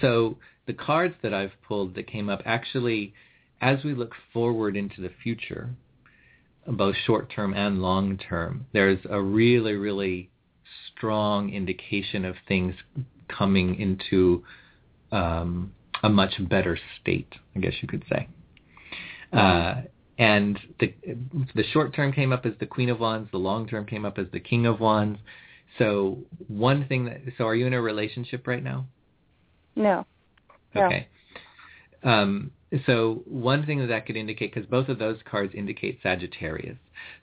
so the cards that I've pulled that came up actually, as we look forward into the future, both short term and long term, there's a really, really strong indication of things coming into um, a much better state, I guess you could say. Uh, and the the short term came up as the Queen of Wands, the long term came up as the King of Wands. So one thing that so are you in a relationship right now? No. Okay. Um, so one thing that that could indicate, because both of those cards indicate Sagittarius,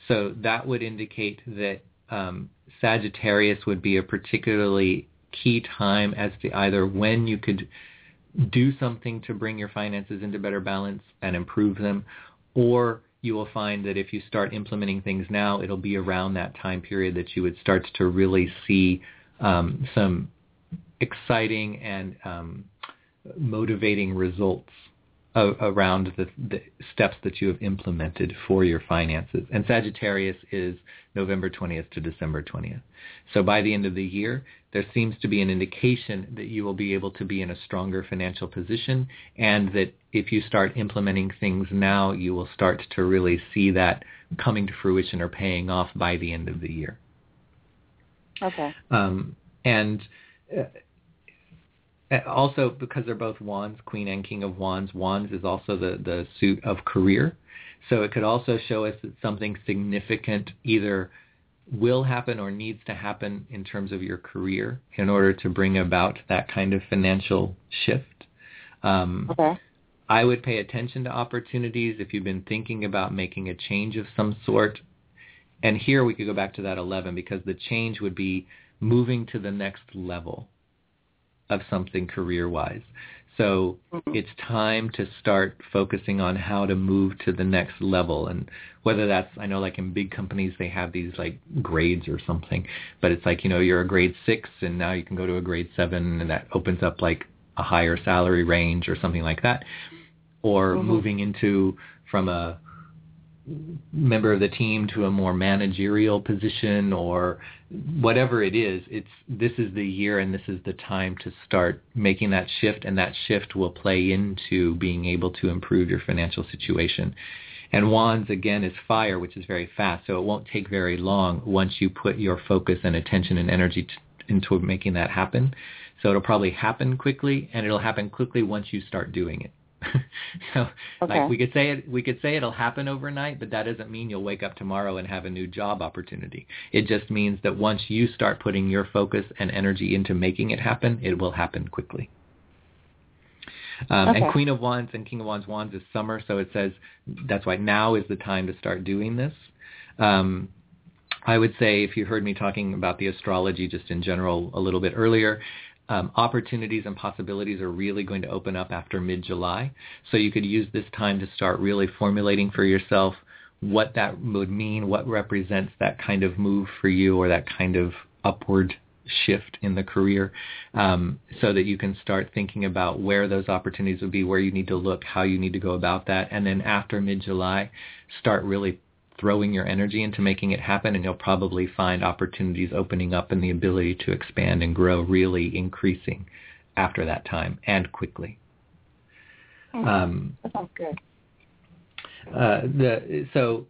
so that would indicate that um, Sagittarius would be a particularly key time as to either when you could do something to bring your finances into better balance and improve them, or you will find that if you start implementing things now, it'll be around that time period that you would start to really see um, some exciting and um, motivating results around the, the, steps that you have implemented for your finances. And Sagittarius is November 20th to December 20th. So by the end of the year, there seems to be an indication that you will be able to be in a stronger financial position and that if you start implementing things now, you will start to really see that coming to fruition or paying off by the end of the year. Okay. Um, and uh, uh, also because they're both wands, queen and king of wands, wands is also the, the suit of career. So it could also show us that something significant either will happen or needs to happen in terms of your career in order to bring about that kind of financial shift. Um, okay. I would pay attention to opportunities if you've been thinking about making a change of some sort. And here we could go back to that 11 because the change would be moving to the next level of something career-wise. So mm-hmm. it's time to start focusing on how to move to the next level. And whether that's, I know like in big companies, they have these like grades or something, but it's like, you know, you're a grade six and now you can go to a grade seven and that opens up like a higher salary range or something like that. Or mm-hmm. moving into from a member of the team to a more managerial position or whatever it is it's this is the year and this is the time to start making that shift and that shift will play into being able to improve your financial situation. And wands again is fire which is very fast so it won't take very long once you put your focus and attention and energy t- into making that happen. So it'll probably happen quickly and it'll happen quickly once you start doing it so okay. like we could say it we could say it'll happen overnight but that doesn't mean you'll wake up tomorrow and have a new job opportunity it just means that once you start putting your focus and energy into making it happen it will happen quickly um, okay. and Queen of Wands and King of Wands wands is summer, so it says that's why now is the time to start doing this. Um, I would say if you heard me talking about the astrology just in general a little bit earlier, um, opportunities and possibilities are really going to open up after mid-July. So you could use this time to start really formulating for yourself what that would mean, what represents that kind of move for you or that kind of upward shift in the career um, so that you can start thinking about where those opportunities would be, where you need to look, how you need to go about that. And then after mid-July, start really throwing your energy into making it happen and you'll probably find opportunities opening up and the ability to expand and grow really increasing after that time and quickly. Mm-hmm. Um, that sounds good. Uh, the, so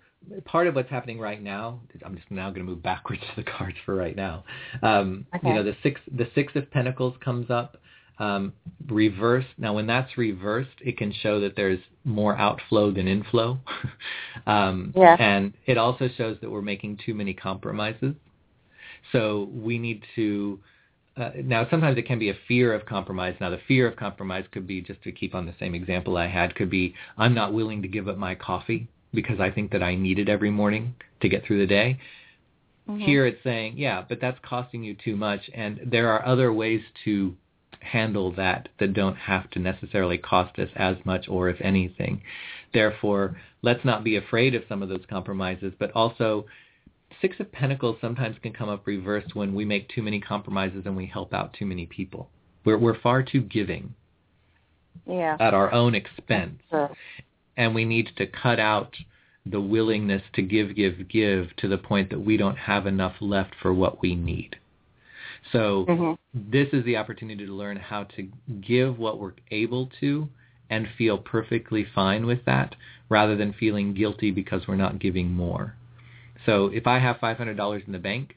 part of what's happening right now, I'm just now going to move backwards to the cards for right now. Um, okay. You know, the six the six of Pentacles comes up. Um, reversed. Now, when that's reversed, it can show that there's more outflow than inflow. um, yeah. And it also shows that we're making too many compromises. So we need to. Uh, now, sometimes it can be a fear of compromise. Now, the fear of compromise could be, just to keep on the same example I had, could be I'm not willing to give up my coffee because I think that I need it every morning to get through the day. Mm-hmm. Here it's saying, yeah, but that's costing you too much, and there are other ways to handle that that don't have to necessarily cost us as much or if anything. Therefore, let's not be afraid of some of those compromises, but also Six of Pentacles sometimes can come up reversed when we make too many compromises and we help out too many people. We're, we're far too giving yeah. at our own expense. Sure and we need to cut out the willingness to give, give, give to the point that we don't have enough left for what we need. So mm-hmm. this is the opportunity to learn how to give what we're able to and feel perfectly fine with that rather than feeling guilty because we're not giving more. So if I have $500 in the bank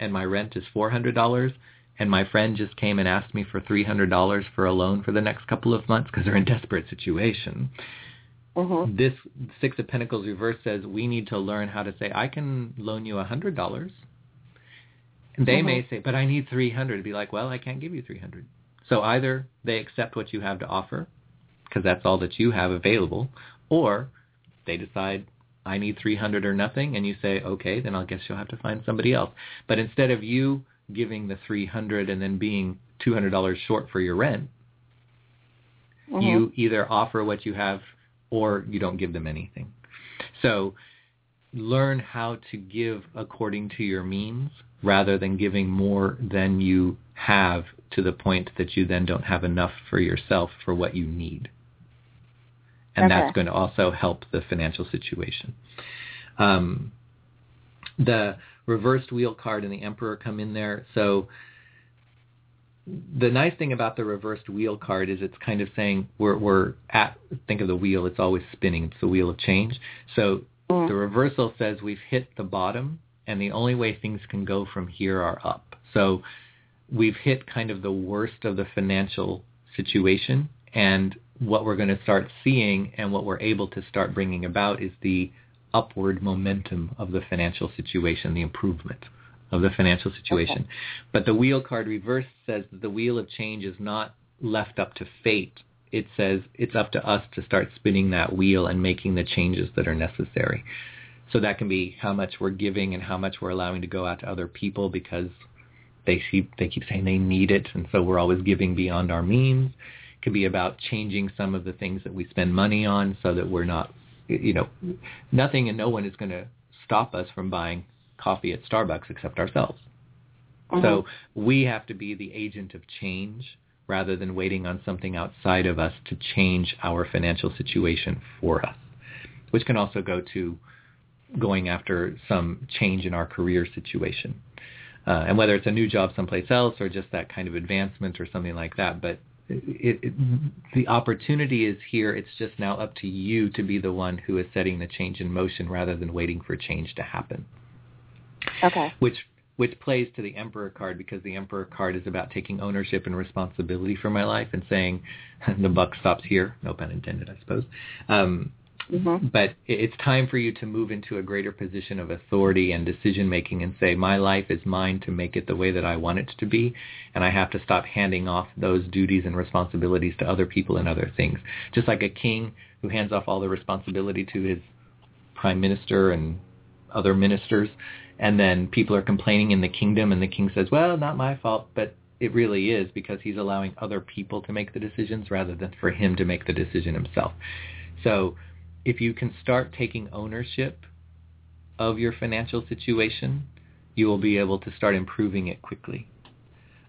and my rent is $400 and my friend just came and asked me for $300 for a loan for the next couple of months because they're in a desperate situation, Mm-hmm. This Six of Pentacles reverse says we need to learn how to say, I can loan you a hundred dollars. And they mm-hmm. may say, but I need three hundred. To be like, well, I can't give you three hundred. So either they accept what you have to offer, because that's all that you have available, or they decide I need 300 or nothing, and you say, okay, then I guess you'll have to find somebody else. But instead of you giving the 300 and then being $200 short for your rent, mm-hmm. you either offer what you have or you don't give them anything. So learn how to give according to your means rather than giving more than you have to the point that you then don't have enough for yourself for what you need. And okay. that's going to also help the financial situation. Um, the reversed wheel card and the emperor come in there. So the nice thing about the reversed wheel card is it's kind of saying we're we're at think of the wheel it's always spinning it's the wheel of change so mm. the reversal says we've hit the bottom and the only way things can go from here are up so we've hit kind of the worst of the financial situation and what we're going to start seeing and what we're able to start bringing about is the upward momentum of the financial situation the improvement of the financial situation. Okay. But the wheel card reverse says that the wheel of change is not left up to fate. It says it's up to us to start spinning that wheel and making the changes that are necessary. So that can be how much we're giving and how much we're allowing to go out to other people because they see they keep saying they need it, and so we're always giving beyond our means. It could be about changing some of the things that we spend money on so that we're not, you know, nothing and no one is going to stop us from buying coffee at Starbucks except ourselves. Mm-hmm. So we have to be the agent of change rather than waiting on something outside of us to change our financial situation for us, which can also go to going after some change in our career situation. Uh, and whether it's a new job someplace else or just that kind of advancement or something like that. But it, it, the opportunity is here. It's just now up to you to be the one who is setting the change in motion rather than waiting for change to happen. Okay. Which which plays to the emperor card because the emperor card is about taking ownership and responsibility for my life and saying the buck stops here. No pun intended i suppose. Um, mm-hmm. but it's time for you to move into a greater position of authority and decision making and say my life is mine to make it the way that i want it to be and i have to stop handing off those duties and responsibilities to other people and other things. Just like a king who hands off all the responsibility to his prime minister and other ministers, and then people are complaining in the kingdom, and the king says, "Well, not my fault," but it really is because he's allowing other people to make the decisions rather than for him to make the decision himself. So if you can start taking ownership of your financial situation, you will be able to start improving it quickly.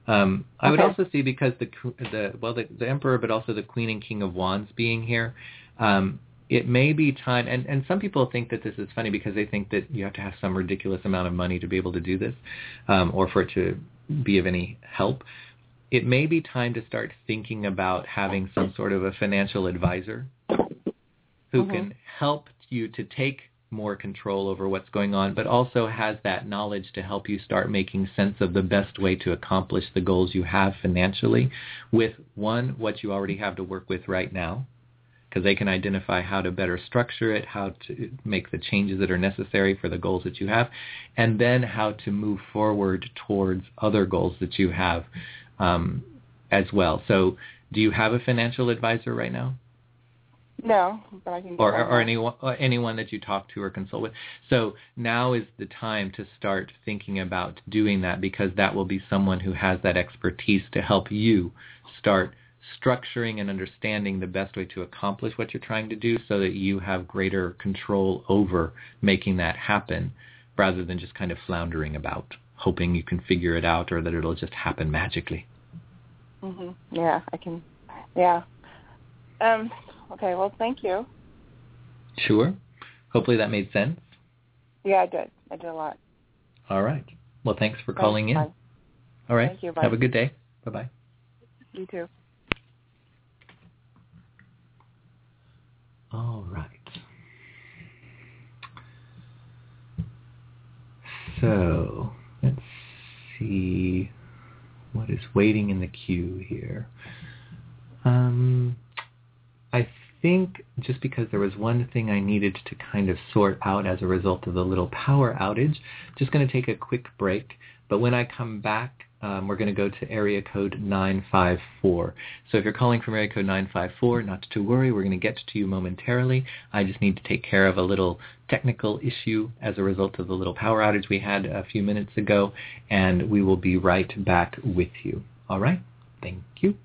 Um, I would also see because the the well the, the emperor, but also the queen and king of wands being here, um, it may be time. And and some people think that this is funny because they think that you have to have some ridiculous amount of money to be able to do this, um, or for it to be of any help. It may be time to start thinking about having some sort of a financial advisor who mm-hmm. can help you to take more control over what's going on, but also has that knowledge to help you start making sense of the best way to accomplish the goals you have financially with one, what you already have to work with right now, because they can identify how to better structure it, how to make the changes that are necessary for the goals that you have, and then how to move forward towards other goals that you have um, as well. So do you have a financial advisor right now? No, but I can. Or, or anyone, or anyone that you talk to or consult with. So now is the time to start thinking about doing that because that will be someone who has that expertise to help you start structuring and understanding the best way to accomplish what you're trying to do so that you have greater control over making that happen rather than just kind of floundering about hoping you can figure it out or that it'll just happen magically. Mhm. Yeah, I can yeah. Um Okay, well, thank you. Sure. Hopefully that made sense. Yeah, I did. I did a lot. All right. Well, thanks for calling in. Bye. All right. Thank you. Bye. Have a good day. Bye-bye. You too. All right. So, let's see what is waiting in the queue here. Um, I think just because there was one thing I needed to kind of sort out as a result of the little power outage, just going to take a quick break. But when I come back, um, we're going to go to area code 954. So if you're calling from area code 954, not to worry, we're going to get to you momentarily. I just need to take care of a little technical issue as a result of the little power outage we had a few minutes ago, and we will be right back with you. All right? Thank you.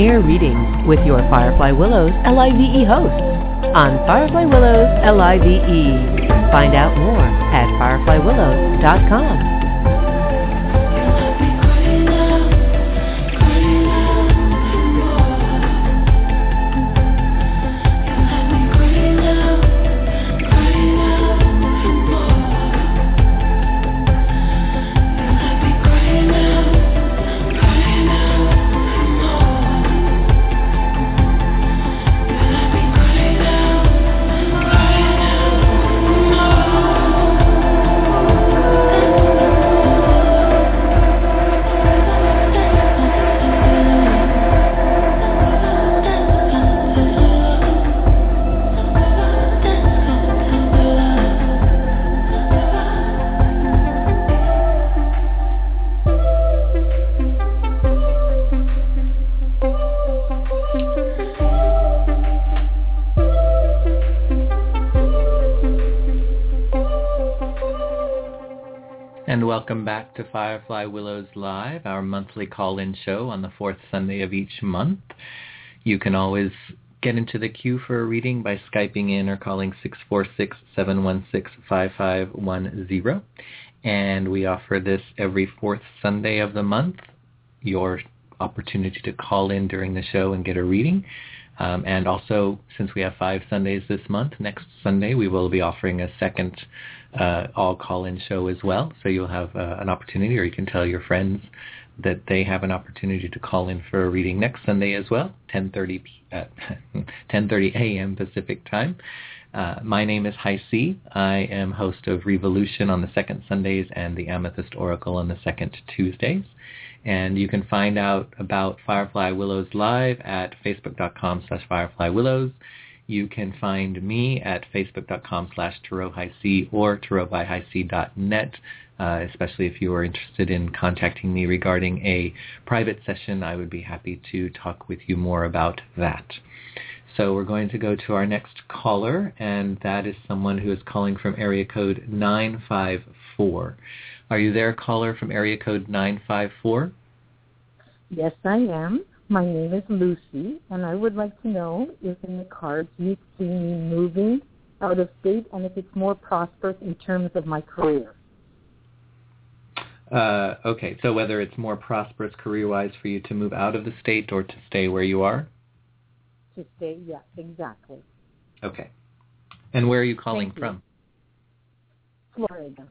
On-Air Readings with your Firefly Willows LIVE host on Firefly Willows LIVE. Find out more at fireflywillows.com. welcome back to Firefly Willows Live, our monthly call-in show on the fourth Sunday of each month. You can always get into the queue for a reading by Skyping in or calling 646-716-5510. And we offer this every fourth Sunday of the month, your opportunity to call in during the show and get a reading. Um, and also, since we have five Sundays this month, next Sunday we will be offering a second uh, all call-in show as well. So you'll have uh, an opportunity, or you can tell your friends that they have an opportunity to call in for a reading next Sunday as well, 10:30 uh, 10:30 a.m. Pacific time. Uh, my name is High C. I am host of Revolution on the second Sundays and the Amethyst Oracle on the second Tuesdays. And you can find out about Firefly Willows live at facebook.com slash fireflywillows. You can find me at facebook.com slash tarothighc or tarotbyhighc.net, uh, especially if you are interested in contacting me regarding a private session. I would be happy to talk with you more about that. So we're going to go to our next caller, and that is someone who is calling from area code 954. Are you there, caller from area code 954? Yes, I am. My name is Lucy, and I would like to know if in the cards you see me moving out of state and if it's more prosperous in terms of my career. Uh, okay, so whether it's more prosperous career-wise for you to move out of the state or to stay where you are? To stay, yes, exactly. Okay. And where are you calling Thank from? Florida.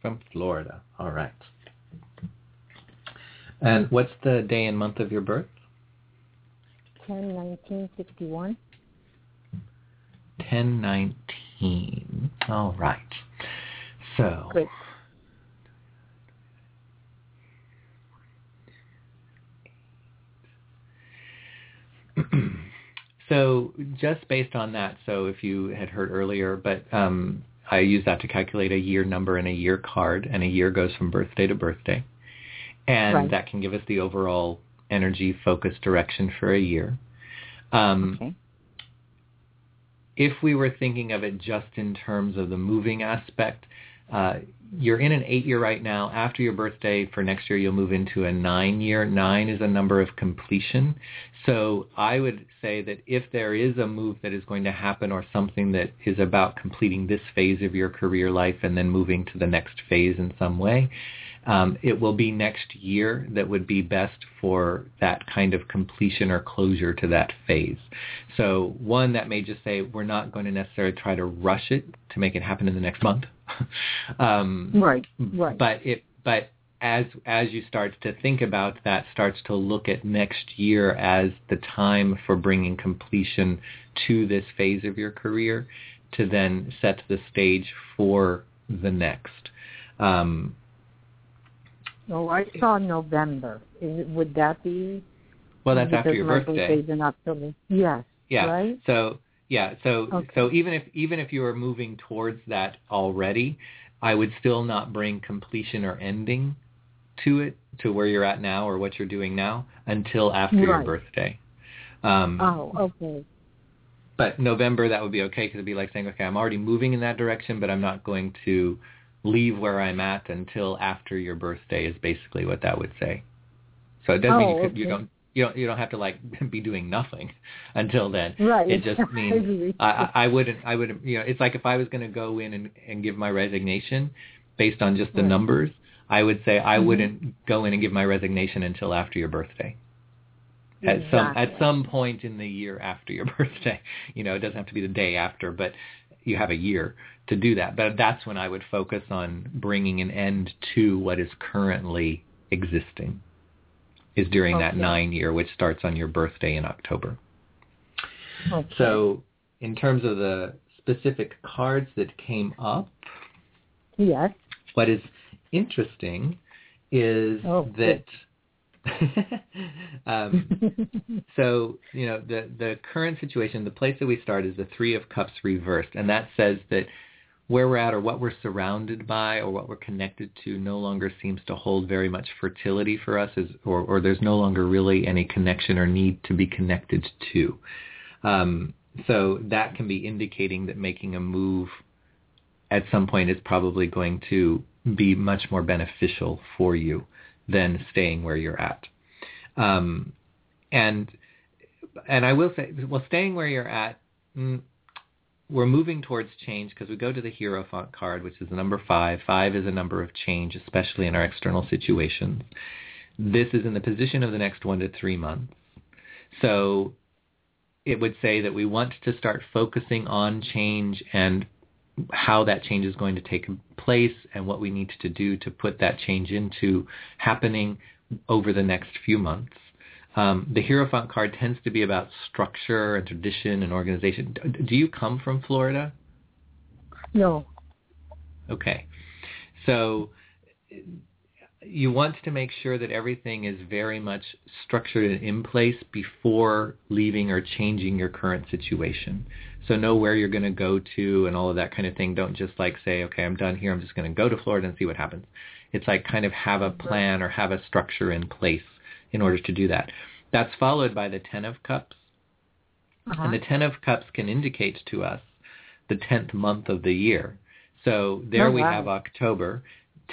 From Florida. All right. And what's the day and month of your birth? 10 1961. 10 19. All right. So. Great. so just based on that, so if you had heard earlier, but um, I use that to calculate a year number and a year card, and a year goes from birthday to birthday. And Right. that can give us the overall energy focus direction for a year. Um, Okay. if we were thinking of it just in terms of the moving aspect, uh, you're in an eight year right now. After your birthday for next year, you'll move into a nine year. Nine is a number of completion. So I would say that if there is a move that is going to happen or something that is about completing this phase of your career life and then moving to the next phase in some way, um, it will be next year that would be best for that kind of completion or closure to that phase. So one that may just say we're not going to necessarily try to rush it to make it happen in the next month. um, Right, right. But it but as as you start to think about that, starts to look at next year as the time for bringing completion to this phase of your career, to then set the stage for the next. Um, Oh, I saw November. Is would that be? well, that's after your birthday. birthday's in October. Yes. Yeah. Right. So yeah. So Okay. so even if even if you are moving towards that already, I would still not bring completion or ending to it to where you're at now or what you're doing now until after your birthday. Um, Oh, okay. But November that would be okay because it'd be like saying, okay, I'm already moving in that direction, but I'm not going to leave where I'm at until after your birthday is basically what that would say. So it doesn't mean Oh, you, could, you don't you don't you don't have to like be doing nothing until then. Right. It just means I, I wouldn't I wouldn't you know it's like if I was going to go in and and give my resignation based on just the Right. numbers, I would say I Mhm. wouldn't go in and give my resignation until after your birthday. At some at some point in the year after your birthday, you know, it doesn't have to be the day after, but you have a year to do that. But that's when I would focus on bringing an end to what is currently existing. Is during that nine year, which starts on your birthday in October. Okay. So, in terms of the specific cards that came up, yes. what is interesting is Oh, that um, so you know the the current situation, the place that we start is the Three of Cups reversed, and that says that where we're at or what we're surrounded by or what we're connected to no longer seems to hold very much fertility for us, is, or or there's no longer really any connection or need to be connected to. Um, so that can be indicating that making a move at some point is probably going to be much more beneficial for you than staying where you're at. Um, and and I will say, well, staying where you're at, mm, we're moving towards change because we go to the Hierophant card, which is the number five. Five is a number of change, especially in our external situations. This is in the position of the next one to three months. So it would say that we want to start focusing on change and how that change is going to take place and what we need to do to put that change into happening over the next few months. Um, the Hierophant card tends to be about structure and tradition and organization. Do you come from Florida? No. Okay. So you want to make sure that everything is very much structured and in place before leaving or changing your current situation. So know where you're going to go to and all of that kind of thing. Don't just like say, okay, I'm done here. I'm just going to go to Florida and see what happens. It's like kind of have a plan or have a structure in place in order to do that. That's followed by the Ten of Cups. Uh-huh. And the Ten of Cups can indicate to us the tenth month of the year. So there Oh, we wow. have October.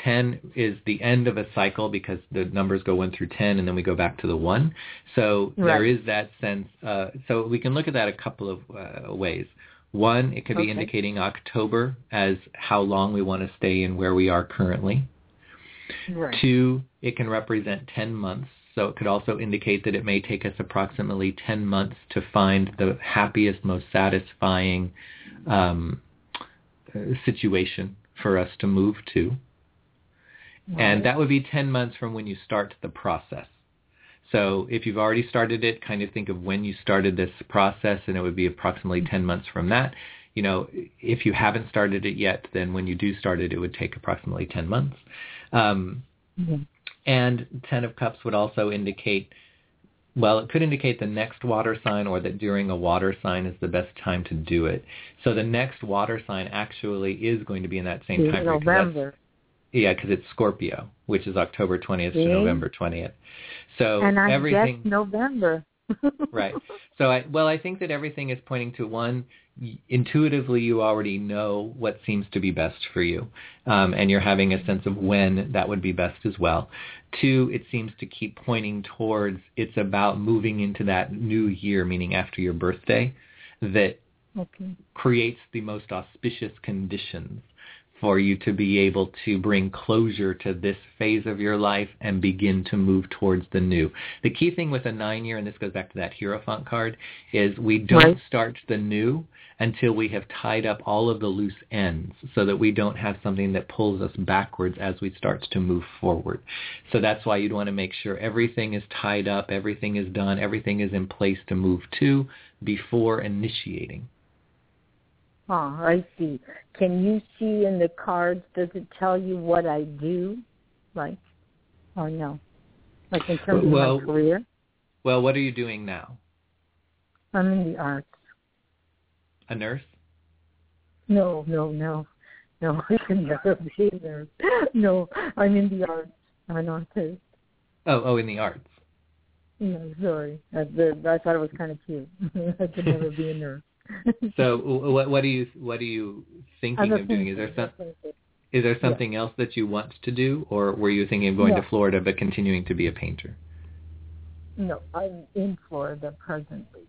10 is the end of a cycle because the numbers go 1 through 10 and then we go back to the 1. So there Right. is that sense. Uh, so we can look at that a couple of uh, ways. One, it could be Okay. indicating October as how long we want to stay in where we are currently. Right. Two, it can represent 10 months. So it could also indicate that it may take us approximately 10 months to find the happiest, most satisfying um, uh, situation for us to move to. And that would be 10 months from when you start the process. So if you've already started it, kind of think of when you started this process, and it would be approximately 10 months from that. You know, if you haven't started it yet, then when you do start it, it would take approximately 10 months. Um, Mhm. and Ten of Cups would also indicate, well, it could indicate the next water sign or that during a water sign is the best time to do it. So the next water sign actually is going to be in that same In time period. 'cause that's- November. Yeah, because it's Scorpio, which is October 20th See? to November 20th. So and I everything guess November. right. So I well, I think that everything is pointing to one. Intuitively, you already know what seems to be best for you, um, and you're having a sense of when that would be best as well. Two, it seems to keep pointing towards it's about moving into that new year, meaning after your birthday, that Okay. creates the most auspicious conditions for you to be able to bring closure to this phase of your life and begin to move towards the new. The key thing with a nine year, and this goes back to that Hierophant card, is we don't Right. start the new until we have tied up all of the loose ends so that we don't have something that pulls us backwards as we start to move forward. So that's why you'd want to make sure everything is tied up, everything is done, everything is in place to move to before initiating. Oh, I see. Can you see in the cards, does it tell you what I do? Like, or no? Like in terms Well- of my career? Well, what are you doing now? I'm in the arts. A nurse? No, no, no. No, I can never be a nurse. No, I'm in the arts. I'm an artist. Oh, oh, in the arts. No, sorry. I, the, I thought it was kind of cute. I could never be a nurse. So, what what are you what are you thinking of doing? Is there some is there something else that you want to do, or were you thinking of going No. to Florida but continuing to be a painter? No, I'm in Florida presently.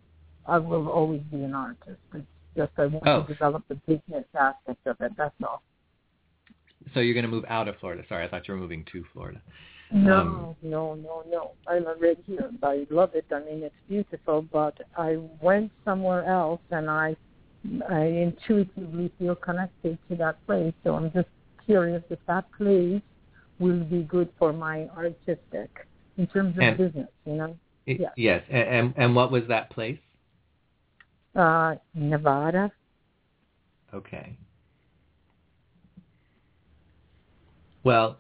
I will always be an artist. It's just I want Oh. to develop the business aspect of it. That's all. So you're going to move out of Florida. Sorry, I thought you were moving to Florida. No, Um, no, no, no. I'm already here. I love it. I mean, it's beautiful. But I went somewhere else, and I, I intuitively feel connected to that place. So I'm just curious if that place will be good for my artistic in terms of And- business. You know, I- Yeah. Yes. And, and and what was that place? uh, Nevada. Okay. Well,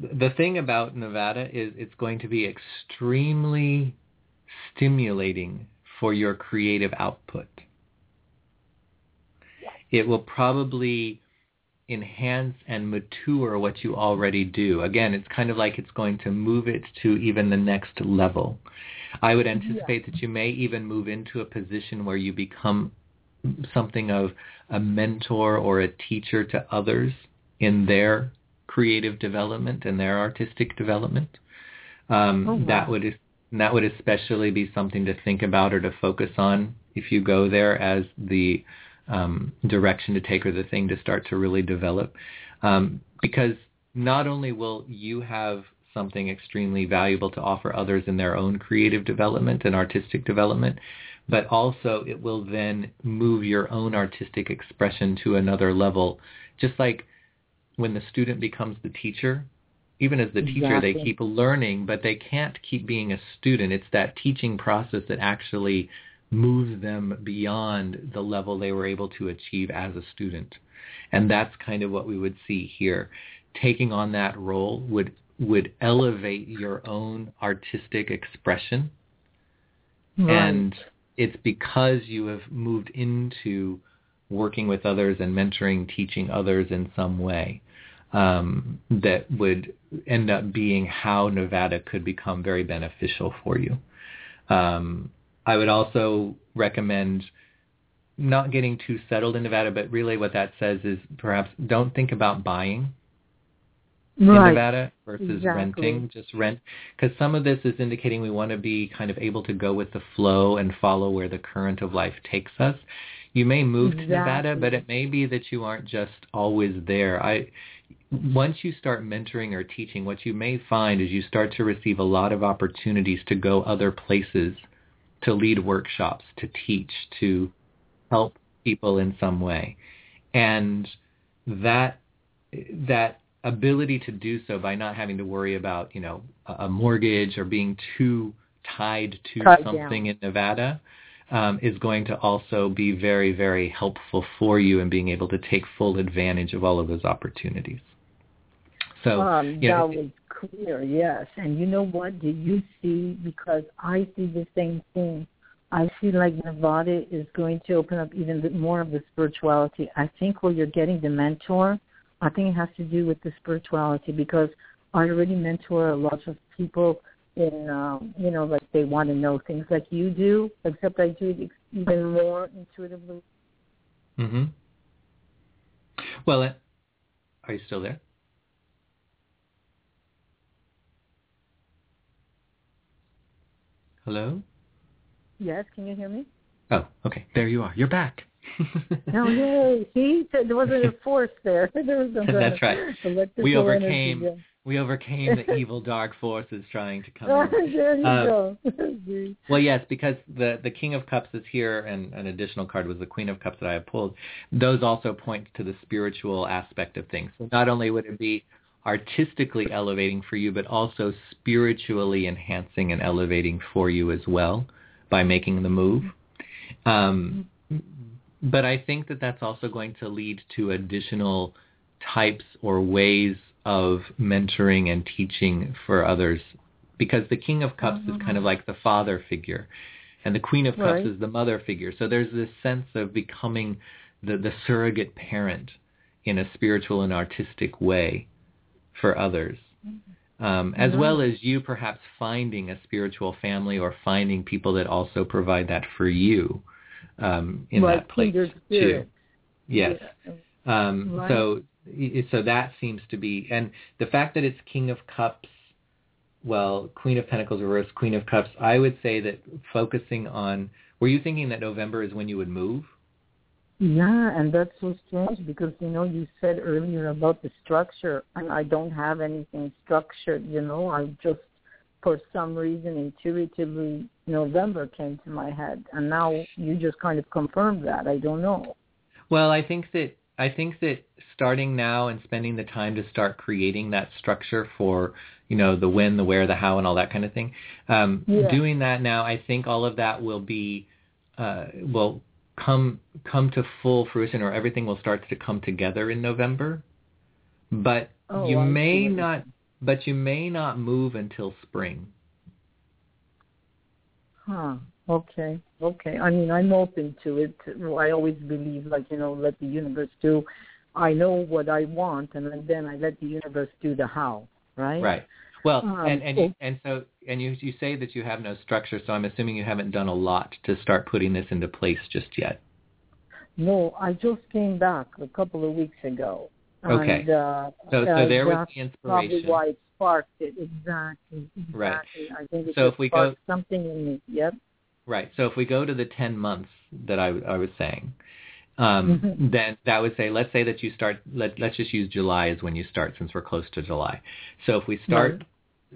the thing about Nevada is it's going to be extremely stimulating for your creative output. It will probably enhance and mature what you already do. Again, it's kind of like it's going to move it to even the next level. I would anticipate that you may even move into a position where you become something of a mentor or a teacher to others in their creative development and their artistic development. Um, Oh, wow. That would that would especially be something to think about or to focus on if you go there as the um, direction to take or the thing to start to really develop. Um, because not only will you have something extremely valuable to offer others in their own creative development and artistic development, but also it will then move your own artistic expression to another level. Just like when the student becomes the teacher, even as the teacher, they keep learning, but they can't keep being a student. It's that teaching process that actually moves them beyond the level they were able to achieve as a student. And that's kind of what we would see here. Taking on that role would would elevate your own artistic expression and it's because you have moved into working with others and mentoring, teaching others in some way um, that would end up being how Nevada could become very beneficial for you. Um, I would also recommend not getting too settled in Nevada, but really what that says is perhaps don't think about buying in Nevada versus Exactly. renting. Just rent, because some of this is indicating we want to be kind of able to go with the flow and follow where the current of life takes us. You may move to Nevada, but it may be that you aren't just always there. I once you start mentoring or teaching, what you may find is you start to receive a lot of opportunities to go other places, to lead workshops, to teach, to help people in some way. And that that ability to do so by not having to worry about, you know, a mortgage or being too tied to Tied something down. in Nevada um, is going to also be very, very helpful for you in being able to take full advantage of all of those opportunities. So, um, you know, that was clear, yes. And you know what? Do you see? Because I see the same thing. I see like Nevada is going to open up even more of the spirituality. I think where you're getting the mentor, I think it has to do with the spirituality because I already mentor a lot of people in, um, you know, like they want to know things like you do, except I do it even more intuitively. Mm-hmm. Well, uh, are you still there? Hello? Yes, can you hear me? Oh, okay. There you are. You're back. No, yay! See, there wasn't a force there. There was some That's right. We energy, overcame yeah. we overcame the evil dark forces trying to come there you Uh, go. Well, yes, because the the King of Cups is here, and an additional card was the Queen of Cups that I have pulled. Those also point to the spiritual aspect of things. So not only would it be artistically elevating for you, but also spiritually enhancing and elevating for you as well by making the move. Um, but I think that that's also going to lead to additional types or ways of mentoring and teaching for others. Because the king of cups is kind of mm-hmm. like the father figure and the queen of cups Right. is the mother figure. So there's this sense of becoming the, the surrogate parent in a spiritual and artistic way for others. Mm-hmm. Um, as Right. well as you perhaps finding a spiritual family or finding people that also provide that for you um, in Like that place too yes um, Right. So so that seems to be, and the fact that it's King of Cups well, Queen of Pentacles reverse, Queen of Cups. I would say that focusing on. Were you thinking that November is when you would move? Yeah, and that's so strange because you know you said earlier about the structure, and I don't have anything structured. You know, I just for some reason intuitively November came to my head, and now you just kind of confirmed that. I don't know. Well, I think that I think that starting now and spending the time to start creating that structure for you know the when, the where, the how, and all that kind of thing. Um, yeah. Doing that now, I think all of that will be uh, will come come to full fruition, or everything will start to come together in November. But Oh, you I may see. not. But you may not move until spring. Huh. Okay. Okay. I mean, I'm open to it. I always believe, like you know, let the universe do. I know what I want, and then I let the universe do the how. Right. Right. Well, Um, and and oh. you, and so and you you say that you have no structure, so I'm assuming you haven't done a lot to start putting this into place just yet. No, I just came back a couple of weeks ago. Okay. And, uh, So- so there was the inspiration. Probably why it sparked it. Exactly. Exactly. Right. I think it So if we go- something in me. Yep. Right. So if we go to the 10 months that I, I was saying, um, Mhm. then that would say, let's say that you start, let, let's just use July as when you start since we're close to July. So if we start,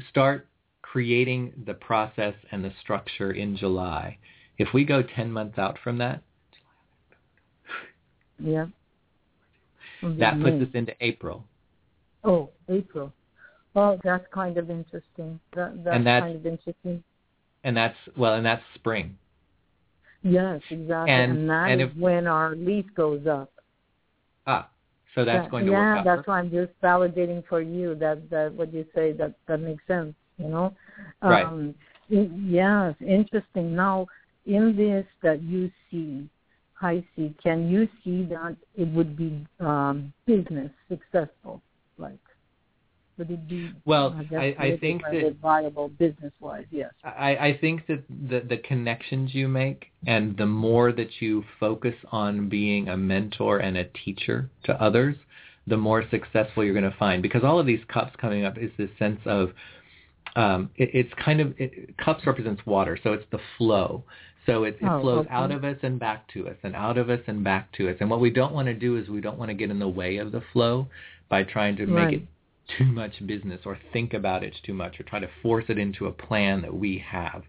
start creating the process and the structure in July, if we go 10 months out from that, Yeah. That puts us into April. Oh, April. Oh, that's kind of interesting. That, that's, And that's- kind of interesting. And that's, well, and that's spring. Yes, exactly. And- And, that and is if- when our leaf goes up. Ah, so that's That- going to yeah, work out. that's why I'm just validating for you that that what you say that that makes sense. You know. Right. Um, y- yes, interesting. Now, in this that you see, I see. Can you see that it would be um, business successful? Like, would it be? Well, I, I- I think that- viable business wise. Yes. I, I think that the, the connections you make and the more that you focus on being a mentor and a teacher to others, the more successful you're going to find. Because all of these cups coming up is this sense of, um, it, it's kind of, it, cups represents water, so it's the flow. So it, it Oh, flows okay. out of us and back to us and out of us and back to us. And what we don't want to do is we don't want to get in the way of the flow by trying to make Right. it too much business or think about it too much or try to force it into a plan that we have.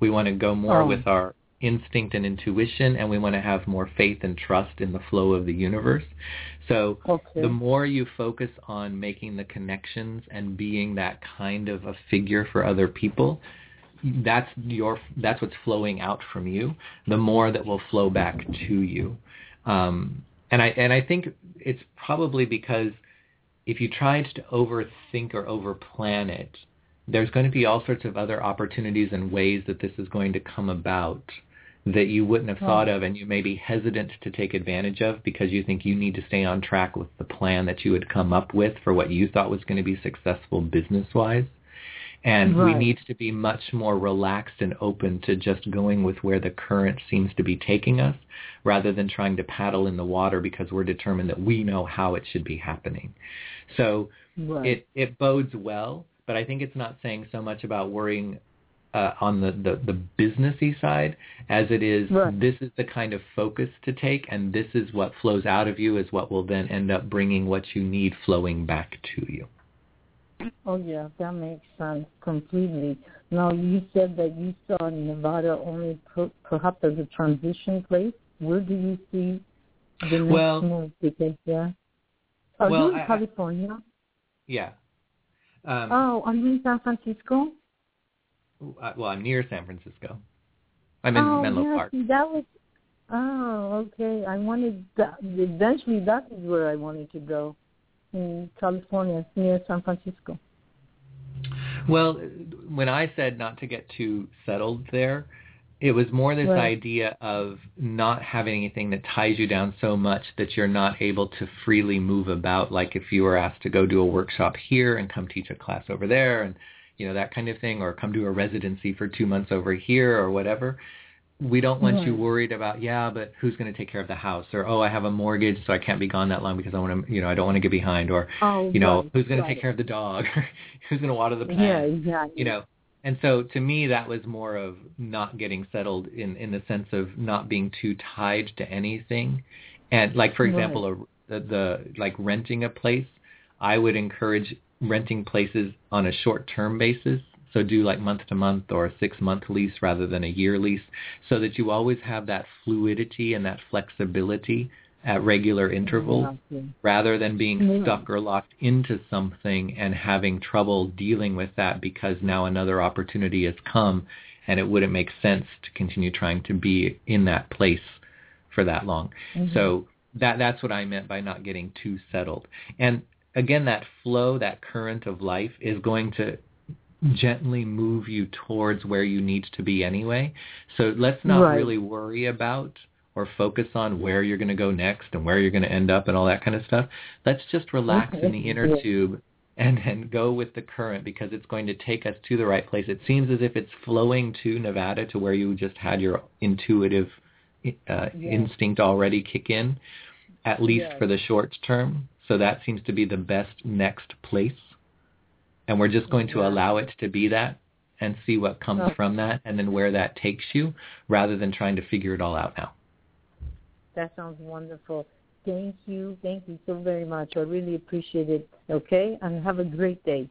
We want to go more Oh. with our instinct and intuition and we want to have more faith and trust in the flow of the universe. So Okay. the more you focus on making the connections and being that kind of a figure for other people, that's your that's what's flowing out from you. The more that will flow back to you. Um, and I and I think it's probably because if you tried to overthink or overplan it, there's going to be all sorts of other opportunities and ways that this is going to come about that you wouldn't have thought of and you may be hesitant to take advantage of because you think you need to stay on track with the plan that you had come up with for what you thought was going to be successful business-wise. And we need to be much more relaxed and open to just going with where the current seems to be taking us rather than trying to paddle in the water because we're determined that we know how it should be happening. So Right. it, it bodes well, but I think it's not saying so much about worrying uh, on the, the, the businessy side as it is Right. this is the kind of focus to take and this is what flows out of you is what will then end up bringing what you need flowing back to you. Oh yeah, that makes sense completely. Now you said that you saw Nevada only per- perhaps as a transition place. Where do you see the next Well- move? Because yeah, are Well, you in I- California? Yeah. Um, oh, are you in San Francisco? uh, well, I'm near San Francisco. I'm in oh, Menlo yeah, Park. see, that was. Oh, okay. I wanted that. Eventually, that is where I wanted to go. In California, near San Francisco. Well, when I said not to get too settled there, it was more this Right. idea of not having anything that ties you down so much that you're not able to freely move about. Like if you were asked to go do a workshop here and come teach a class over there and, you know, that kind of thing, or come do a residency for two months over here or whatever. We don't want Right. you worried about yeah, but who's going to take care of the house or oh, I have a mortgage, so I can't be gone that long because I want to, you know, I don't want to get behind or Oh, you know, right, who's going to take care of the dog? who's going to water the plant? Yeah, exactly. You know, and so to me that was more of not getting settled in in the sense of not being too tied to anything. And like for Right. example, a, the, the like renting a place, I would encourage renting places on a short-term basis. So do like month to month or a six month lease rather than a year lease so that you always have that fluidity and that flexibility at regular intervals Exactly. rather than being Yeah. stuck or locked into something and having trouble dealing with that because now another opportunity has come and it wouldn't make sense to continue trying to be in that place for that long. Mhm. So that that's what I meant by not getting too settled. And again that flow, that current of life is going to gently move you towards where you need to be anyway. So let's not Right. really worry about or focus on where you're going to go next and where you're going to end up and all that kind of stuff. Let's just relax in the inner Yeah. tube and then go with the current because it's going to take us to the right place. It seems as if it's flowing to Nevada to where you just had your intuitive uh, Yeah. instinct already kick in, at least Yes. for the short term. So that seems to be the best next place. And we're just going to Yeah. allow it to be that and see what comes Okay. from that and then where that takes you rather than trying to figure it all out now. That sounds wonderful. Thank you. Thank you so very much. I really appreciate it. Okay? And have a great day.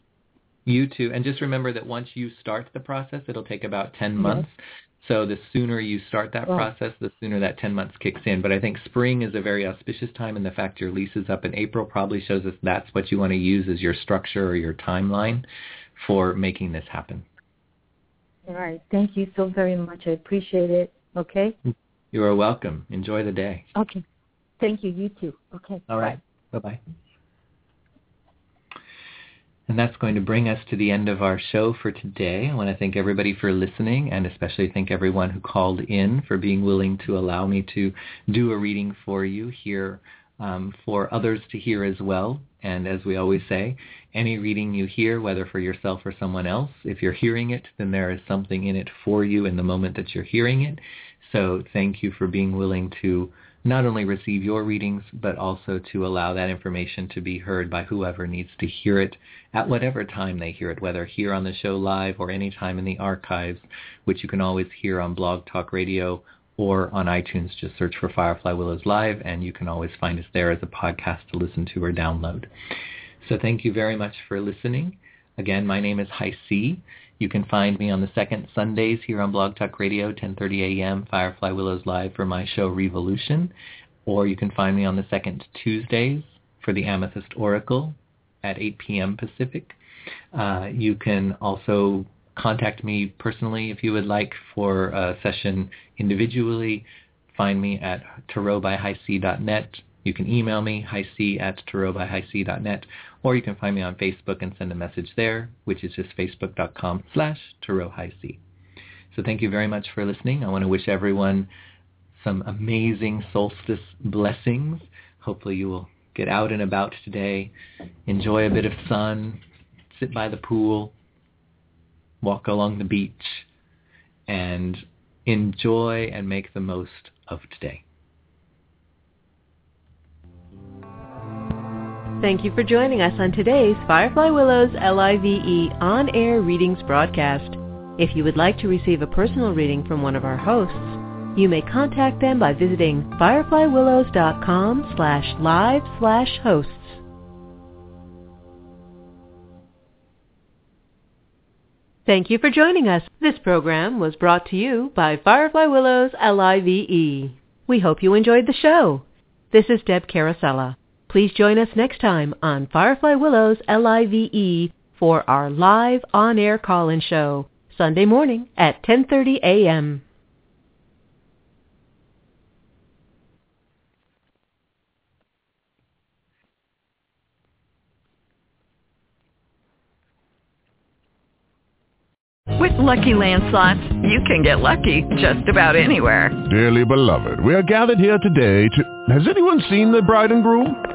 You too. And just remember that once you start the process, it'll take about 10 Yes. So the sooner you start that Right. process, the sooner that 10 months kicks in. But I think spring is a very auspicious time, and the fact your lease is up in April probably shows us that's what you want to use as your structure or your timeline for making this happen. All right. Thank you so very much. I appreciate it. Okay? You are welcome. Enjoy the day. Okay. Thank you. You too. Okay. All right. Bye-bye. And that's going to bring us to the end of our show for today. I want to thank everybody for listening and especially thank everyone who called in for being willing to allow me to do a reading for you here um, for others to hear as well. And as we always say, any reading you hear, whether for yourself or someone else, if you're hearing it, then there is something in it for you in the moment that you're hearing it. So thank you for being willing to not only receive your readings, but also to allow that information to be heard by whoever needs to hear it at whatever time they hear it, whether here on the show live or any time in the archives, which you can always hear on Blog Talk Radio or on iTunes. Just search for Firefly Willows Live, and you can always find us there as a podcast to listen to or download. So thank you very much for listening. Again, my name is High C. You can find me on the second Sundays here on Blog Talk Radio, 10:30 a.m. Firefly Willows Live for my show Revolution, or you can find me on the second Tuesdays for the Amethyst Oracle at 8 p.m. Pacific. Uh, you can also contact me personally if you would like for a session individually. Find me at tarotbyhighc.net. You can email me, highc at tarotbyhighc.net, or you can find me on Facebook and send a message there, which is just facebook.com slash tarothighc. So thank you very much for listening. I want to wish everyone some amazing solstice blessings. Hopefully you will get out and about today, enjoy a bit of sun, sit by the pool, walk along the beach, and enjoy and make the most of today. Thank you for joining us on today's Firefly Willows LIVE on-air readings broadcast. If you would like to receive a personal reading from one of our hosts, you may contact them by visiting fireflywillows.com slash live slash hosts. Thank you for joining us. This program was brought to you by Firefly Willows LIVE. We hope you enjoyed the show. This is Deb Carosella. Please join us next time on Firefly Willows LIVE for our live on-air call-in show, Sunday morning at 10:30 a.m. With Lucky Land slots, you can get lucky just about anywhere. Dearly beloved, we are gathered here today to... Has anyone seen the bride and groom?